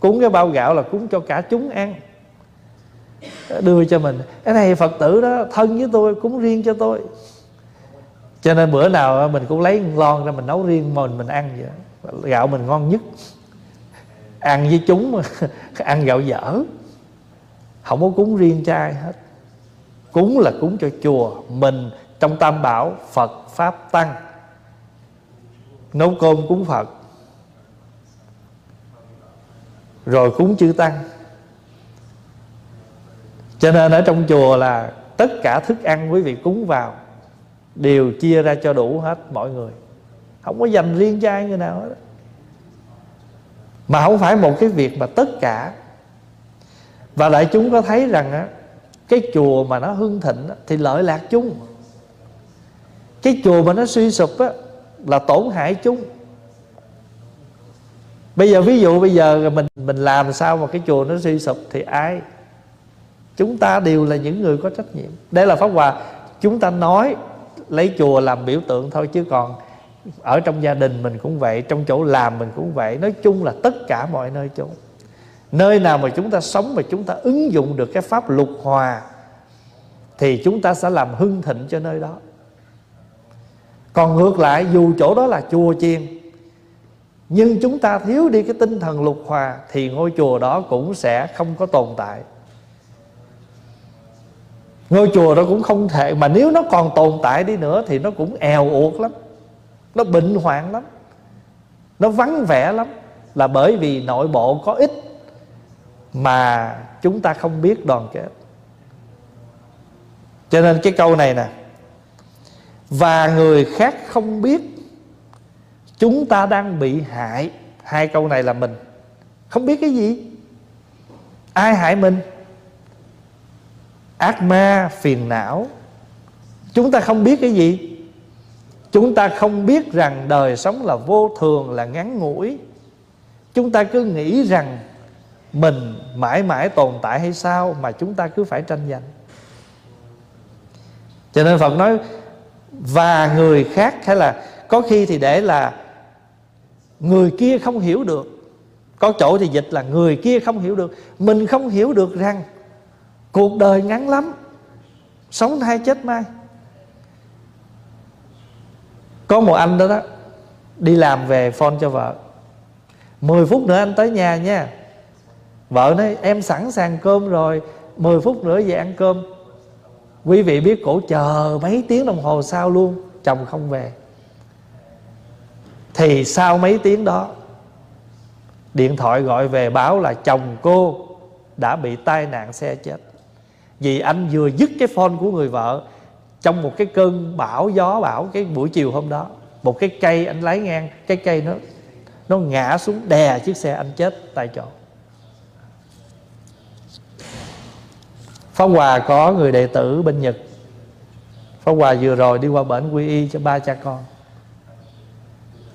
Cúng cái bao gạo là cúng cho cả chúng ăn. Đưa cho mình. Cái này phật tử đó, thân với tôi, cúng riêng cho tôi. Cho nên bữa nào mình cũng lấy lon ra mình nấu riêng mình mình ăn vậy. Gạo mình ngon nhất ăn với chúng, ăn gạo dở. Không có cúng riêng cho ai hết. Cúng là cúng cho chùa, mình, trong tam bảo, phật, pháp, tăng. Nấu cơm cúng phật. Rồi cúng chư tăng. Cho nên ở trong chùa là tất cả thức ăn quý vị cúng vào đều chia ra cho đủ hết mọi người. Không có dành riêng cho ai người nào hết mà không phải một cái việc mà tất cả. Và đại chúng có thấy rằng á cái chùa mà nó hưng thịnh á, thì lợi lạc chung cái chùa mà nó suy sụp á là tổn hại chung bây giờ ví dụ bây giờ mình mình làm sao mà cái chùa nó suy sụp thì ai? Chúng ta đều là những người có trách nhiệm. Đây là pháp hòa. Chúng ta nói lấy chùa làm biểu tượng thôi chứ còn ở trong gia đình mình cũng vậy, trong chỗ làm mình cũng vậy. Nói chung là tất cả mọi nơi chỗ. Nơi nào mà chúng ta sống mà chúng ta ứng dụng được cái pháp lục hòa, thì chúng ta sẽ làm hưng thịnh cho nơi đó. Còn ngược lại, dù chỗ đó là chùa chiền, nhưng chúng ta thiếu đi cái tinh thần lục hòa, thì ngôi chùa đó cũng sẽ không có tồn tại. Ngôi chùa đó cũng không thể, mà nếu nó còn tồn tại đi nữa thì nó cũng èo uột lắm nó bệnh hoạn lắm. Nó vắng vẻ lắm. Là bởi vì nội bộ có ít mà chúng ta không biết đoàn kết. Cho nên cái câu này nè, và người khác không biết, chúng ta đang bị hại. Hai câu này là mình. Không biết cái gì. Ai hại mình? Ác ma, phiền não. Chúng ta không biết cái gì chúng ta không biết rằng đời sống là vô thường, là ngắn ngủi. Chúng ta cứ nghĩ rằng mình mãi mãi tồn tại hay sao mà chúng ta cứ phải tranh giành. Cho nên phật nói, và người khác hay là có khi thì để là người kia không hiểu được. Có chỗ thì dịch là người kia không hiểu được. Mình không hiểu được rằng cuộc đời ngắn lắm, sống thay chết mai có một anh đó đó, đi làm về phone cho vợ. 10 phút nữa anh tới nhà nha. Vợ nói, em sẵn sàng cơm rồi 10 phút nữa về ăn cơm. Quý vị biết cổ chờ mấy tiếng đồng hồ sau luôn, Chồng không về. Thì sau mấy tiếng đó, Điện thoại gọi về báo là chồng cô Đã bị tai nạn, xe chết. Vì anh vừa dứt cái phone của người vợ trong một cái cơn bão, gió bão, Cái buổi chiều hôm đó, Một cái cây, anh lái ngang, Cái cây nó nó ngã xuống đè chiếc xe anh chết tại chỗ. Pháp Hòa có người đệ tử bên Nhật. Pháp Hòa vừa rồi đi qua bển quy y cho ba cha con.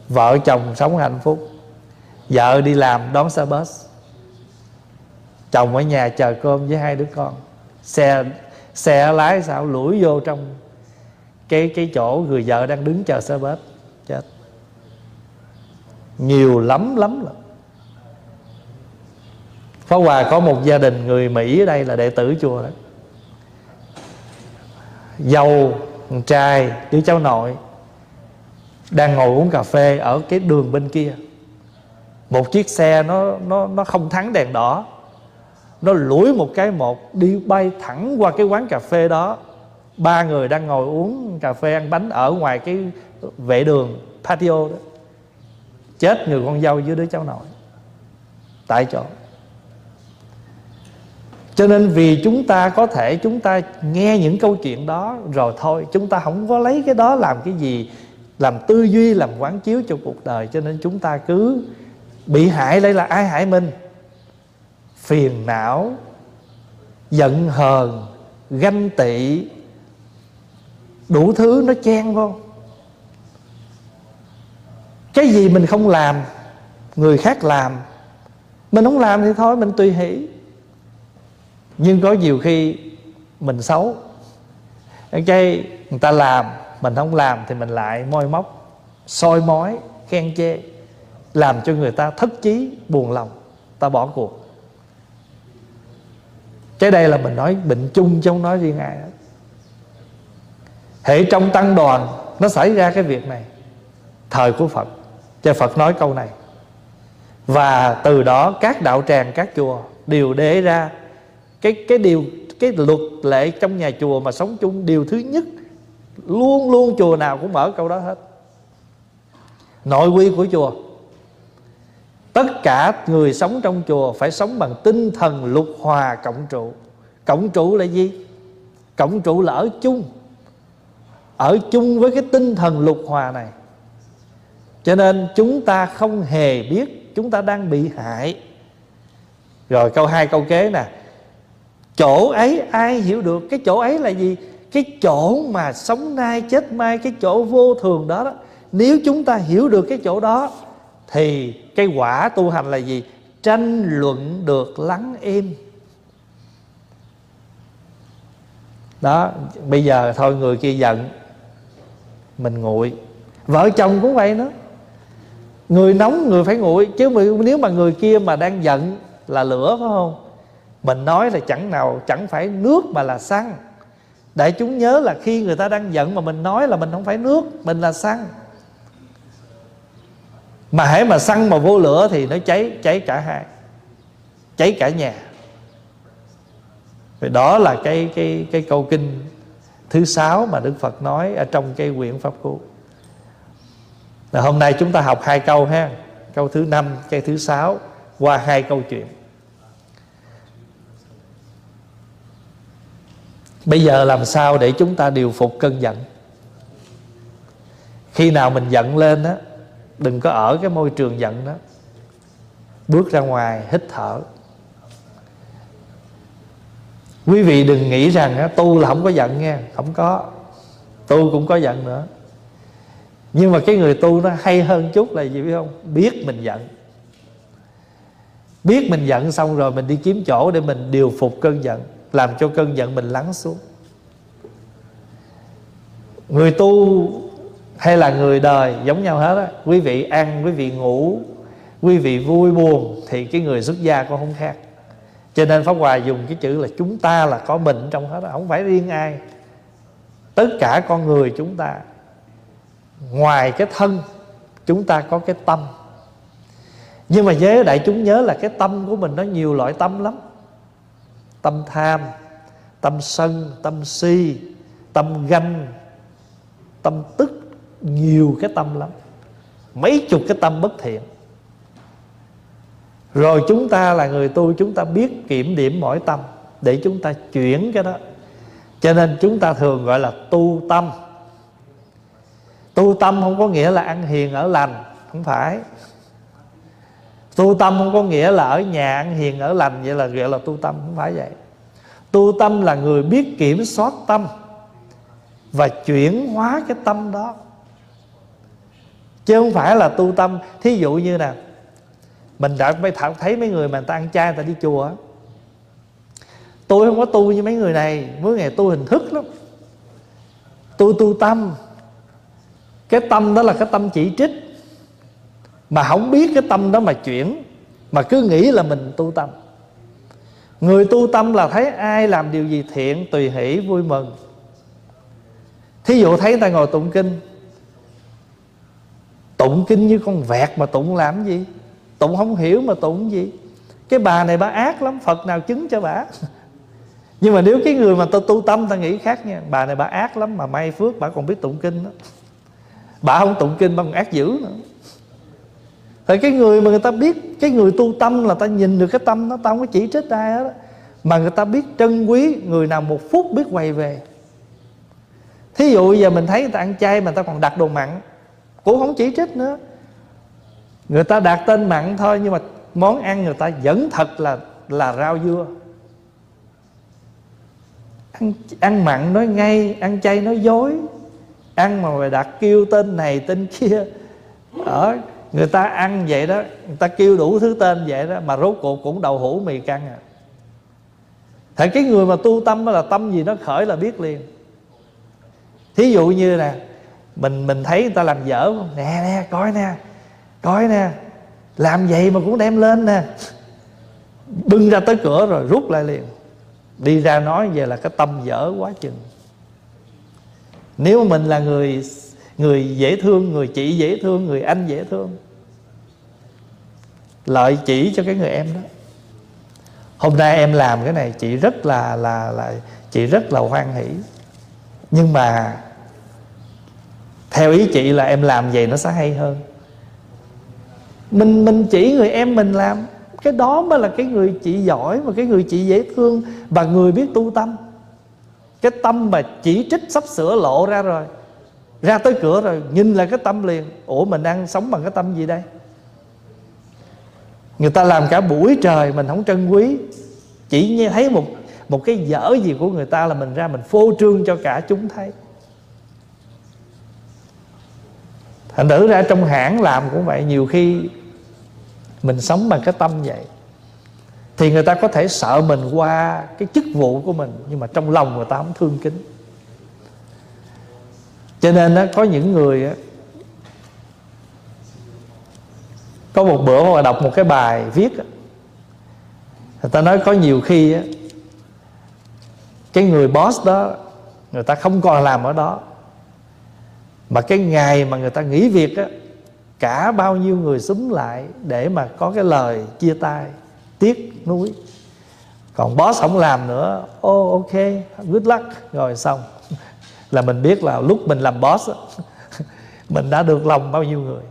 Vợ chồng sống hạnh phúc. Vợ đi làm đón xe bus. Chồng ở nhà chờ cơm với hai đứa con. Xe xe lái sao lủi vô trong cái cái chỗ người vợ đang đứng chờ xe bếp. Chết. Nhiều lắm lắm lắm. Phó Hòa có một gia đình người Mỹ ở đây là đệ tử chùa đó. Dâu, trai, đứa cháu nội Đang ngồi uống cà phê ở cái đường bên kia. Một chiếc xe nó nó nó không thắng đèn đỏ. Nó lủi một cái một, Đi bay thẳng qua cái quán cà phê đó. Ba người đang ngồi uống cà phê, ăn bánh Ở ngoài cái vệ đường, patio đó. Chết người con dâu với đứa cháu nội. Tại chỗ. Cho nên vì chúng ta có thể chúng ta nghe những câu chuyện đó rồi thôi. Chúng ta không có lấy cái đó làm cái gì, làm tư duy, làm quán chiếu cho cuộc đời. Cho nên chúng ta cứ bị hại đây là ai hại mình? Phiền não, giận hờn, ganh tị, đủ thứ nó chen vô. Cái gì mình không làm, người khác làm, mình không làm thì thôi, mình tùy hỷ. Nhưng có nhiều khi mình xấu. Cái người ta làm, mình không làm thì mình lại môi móc, soi mói, khen chê, làm cho người ta thất chí, buồn lòng, ta bỏ cuộc cái đây là mình nói bệnh chung chứ không nói riêng ai hết. Hệ trong tăng đoàn, nó xảy ra cái việc này. Thời của phật, cho phật nói câu này. Và từ đó các đạo tràng, các chùa đều để ra cái cái điều, cái luật lệ trong nhà chùa mà sống chung, điều thứ nhất. Luôn luôn chùa nào cũng mở câu đó hết. Nội quy của chùa tất cả người sống trong chùa phải sống bằng tinh thần lục hòa cộng trụ. Cộng trụ là gì? Cộng trụ là ở chung. Ở chung với cái tinh thần lục hòa này. Cho nên chúng ta không hề biết chúng ta đang bị hại. Rồi câu hai câu kế nè. Chỗ ấy ai hiểu được? Cái chỗ ấy là gì? Cái chỗ mà sống nay chết mai cái chỗ vô thường đó, đó. Nếu chúng ta hiểu được cái chỗ đó thì cái quả tu hành là gì? Tranh luận được lắng im. Đó, bây giờ thôi, người kia giận, mình nguội. Vợ chồng cũng vậy nữa. Người nóng, người phải nguội. Chứ nếu mà người kia mà đang giận là lửa, phải không? Mình nói là chẳng nào, chẳng phải nước mà là xăng. Đại chúng nhớ là khi người ta đang giận mà mình nói là mình không phải nước, mình là xăng mà hãy mà xăng mà vô lửa thì nó cháy cháy cả hai cháy cả nhà Vậy đó là cái cái cái câu kinh thứ sáu mà Đức Phật nói ở trong cái quyển pháp cú. Là hôm nay chúng ta học hai câu ha, câu thứ năm, cái thứ sáu qua hai câu chuyện. Bây giờ làm sao để chúng ta điều phục cơn giận? Khi nào mình giận lên á, đừng có ở cái môi trường giận đó. Bước ra ngoài hít thở. Quý vị đừng nghĩ rằng tu là không có giận nghe, không có. Tu cũng có giận nữa. Nhưng mà cái người tu nó hay hơn chút là gì biết không? Biết mình giận. Biết mình giận xong rồi mình đi kiếm chỗ để mình điều phục cơn giận làm cho cơn giận mình lắng xuống. Người tu hay là người đời giống nhau hết á. Quý vị ăn, quý vị ngủ, quý vị vui buồn thì cái người xuất gia cũng không khác. Cho nên pháp hòa dùng cái chữ là chúng ta là có bệnh trong hết không phải riêng ai. Tất cả con người chúng ta, ngoài cái thân, chúng ta có cái tâm. Nhưng mà với đại chúng nhớ là cái tâm của mình nó nhiều loại tâm lắm. Tâm tham, tâm sân, tâm si, tâm ganh, tâm tức nhiều cái tâm lắm. Mấy chục cái tâm bất thiện. Rồi chúng ta là người tu, chúng ta biết kiểm điểm mỗi tâm để chúng ta chuyển cái đó. Cho nên chúng ta thường gọi là tu tâm. Tu tâm không có nghĩa là ăn hiền ở lành, không phải. Tu tâm không có nghĩa là ở nhà ăn hiền ở lành, vậy là gọi là tu tâm, không phải vậy. Tu tâm là người biết kiểm soát tâm và chuyển hóa cái tâm đó chứ không phải là tu tâm. Thí dụ như nè, mình đã mới thấy mấy người mà người ta ăn chay, người ta đi chùa tôi không có tu như mấy người này, mỗi ngày tu hình thức lắm. Tôi tu tâm. Cái tâm đó là cái tâm chỉ trích. Mà không biết cái tâm đó mà chuyển, mà cứ nghĩ là mình tu tâm. Người tu tâm là thấy ai làm điều gì thiện, tùy hỷ, vui mừng. Thí dụ thấy người ta ngồi tụng kinh tụng kinh như con vẹt mà tụng làm gì? Tụng không hiểu mà tụng gì? Cái bà này bà ác lắm, phật nào chứng cho bà? Nhưng mà nếu cái người mà tôi tu tâm ta nghĩ khác nha, bà này bà ác lắm mà may phước, bà còn biết tụng kinh đó. Bà không tụng kinh, bà còn ác dữ nữa. Tại cái người mà người ta biết, cái người tu tâm là ta nhìn được cái tâm nó ta không có chỉ trích ai hết mà người ta biết trân quý, người nào một phút biết quay về. Thí dụ giờ mình thấy người ta ăn chay mà người ta còn đặt đồ mặn cũng không chỉ trích nữa. Người ta đặt tên mặn thôi, nhưng mà món ăn người ta vẫn thật là là rau dưa. Ăn ăn mặn nói ngay, ăn chay nói dối. Ăn mà mày đặt kêu tên này, tên kia. Ở người ta ăn vậy đó, người ta kêu đủ thứ tên vậy đó, mà rốt cuộc cũng đậu hũ mì căng à. Thật cái người mà tu tâm là tâm gì nó khởi là biết liền. Thí dụ như nè mình mình thấy người ta làm dở Nè nè, coi nè Coi nè. Làm vậy mà cũng đem lên nè. Bưng ra tới cửa rồi rút lại liền. Đi ra nói về là cái tâm dở quá chừng. Nếu mình là người Người dễ thương, Người chị dễ thương, Người anh dễ thương, Lợi chỉ cho cái người em đó. Hôm nay em làm cái này, Chị rất là là là, Chị rất là hoan hỷ. Nhưng mà theo ý chị là em làm vậy nó sẽ hay hơn. Mình mình chỉ người em mình làm. Cái đó mới là cái người chị giỏi và cái người chị dễ thương và người biết tu tâm. Cái tâm mà chỉ trích sắp sửa lộ ra rồi, ra tới cửa rồi, nhìn là cái tâm liền. Ủa, mình đang sống bằng cái tâm gì đây? Người ta làm cả buổi trời mình không trân quý. Chỉ nghe thấy một một cái dở gì của người ta là mình ra mình phô trương cho cả chúng thấy. Thành thử ra trong hãng làm cũng vậy nhiều khi mình sống bằng cái tâm vậy. Thì người ta có thể sợ mình qua cái chức vụ của mình nhưng mà trong lòng người ta không thương kính. Cho nên đó, có những người có một bữa mà đọc một cái bài viết người ta nói có nhiều khi cái người boss đó người ta không còn làm ở đó mà cái ngày mà người ta nghỉ việc á cả bao nhiêu người súng lại để mà có cái lời chia tay tiếc nuối. Còn boss không làm nữa ô oh, ok good luck rồi xong. Là mình biết là lúc mình làm boss mình đã được lòng bao nhiêu người.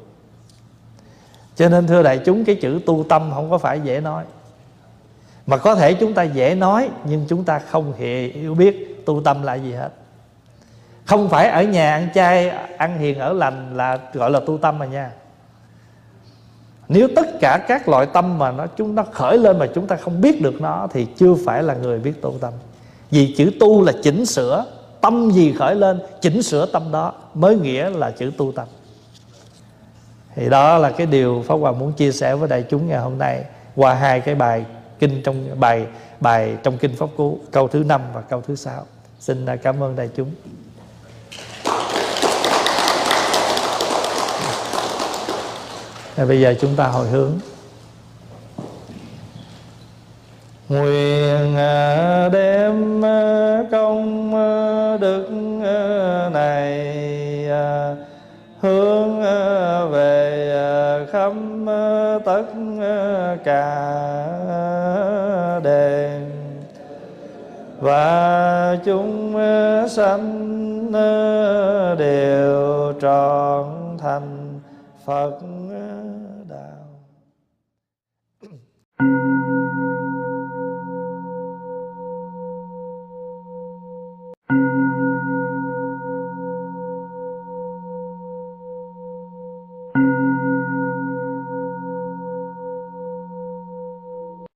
Cho nên thưa đại chúng cái chữ tu tâm không có phải dễ nói. Mà có thể chúng ta dễ nói nhưng chúng ta không hiểu biết tu tâm là gì hết không phải ở nhà ăn chay, ăn hiền, ở lành là gọi là tu tâm mà nha. Nếu tất cả các loại tâm mà nó chúng nó khởi lên mà chúng ta không biết được nó thì chưa phải là người biết tu tâm. Vì chữ tu là chỉnh sửa, tâm gì khởi lên, chỉnh sửa tâm đó mới nghĩa là chữ tu tâm. Thì đó là cái điều pháp hòa muốn chia sẻ với đại chúng ngày hôm nay qua hai cái bài kinh trong, bài bài trong kinh pháp cú câu thứ năm và câu thứ sáu. Xin cảm ơn đại chúng. Và bây giờ chúng ta hồi hướng. Nguyện à, đem à, công à, đức này Hướng về khắp tất cả đền. Và chúng sanh đều trọn thành Phật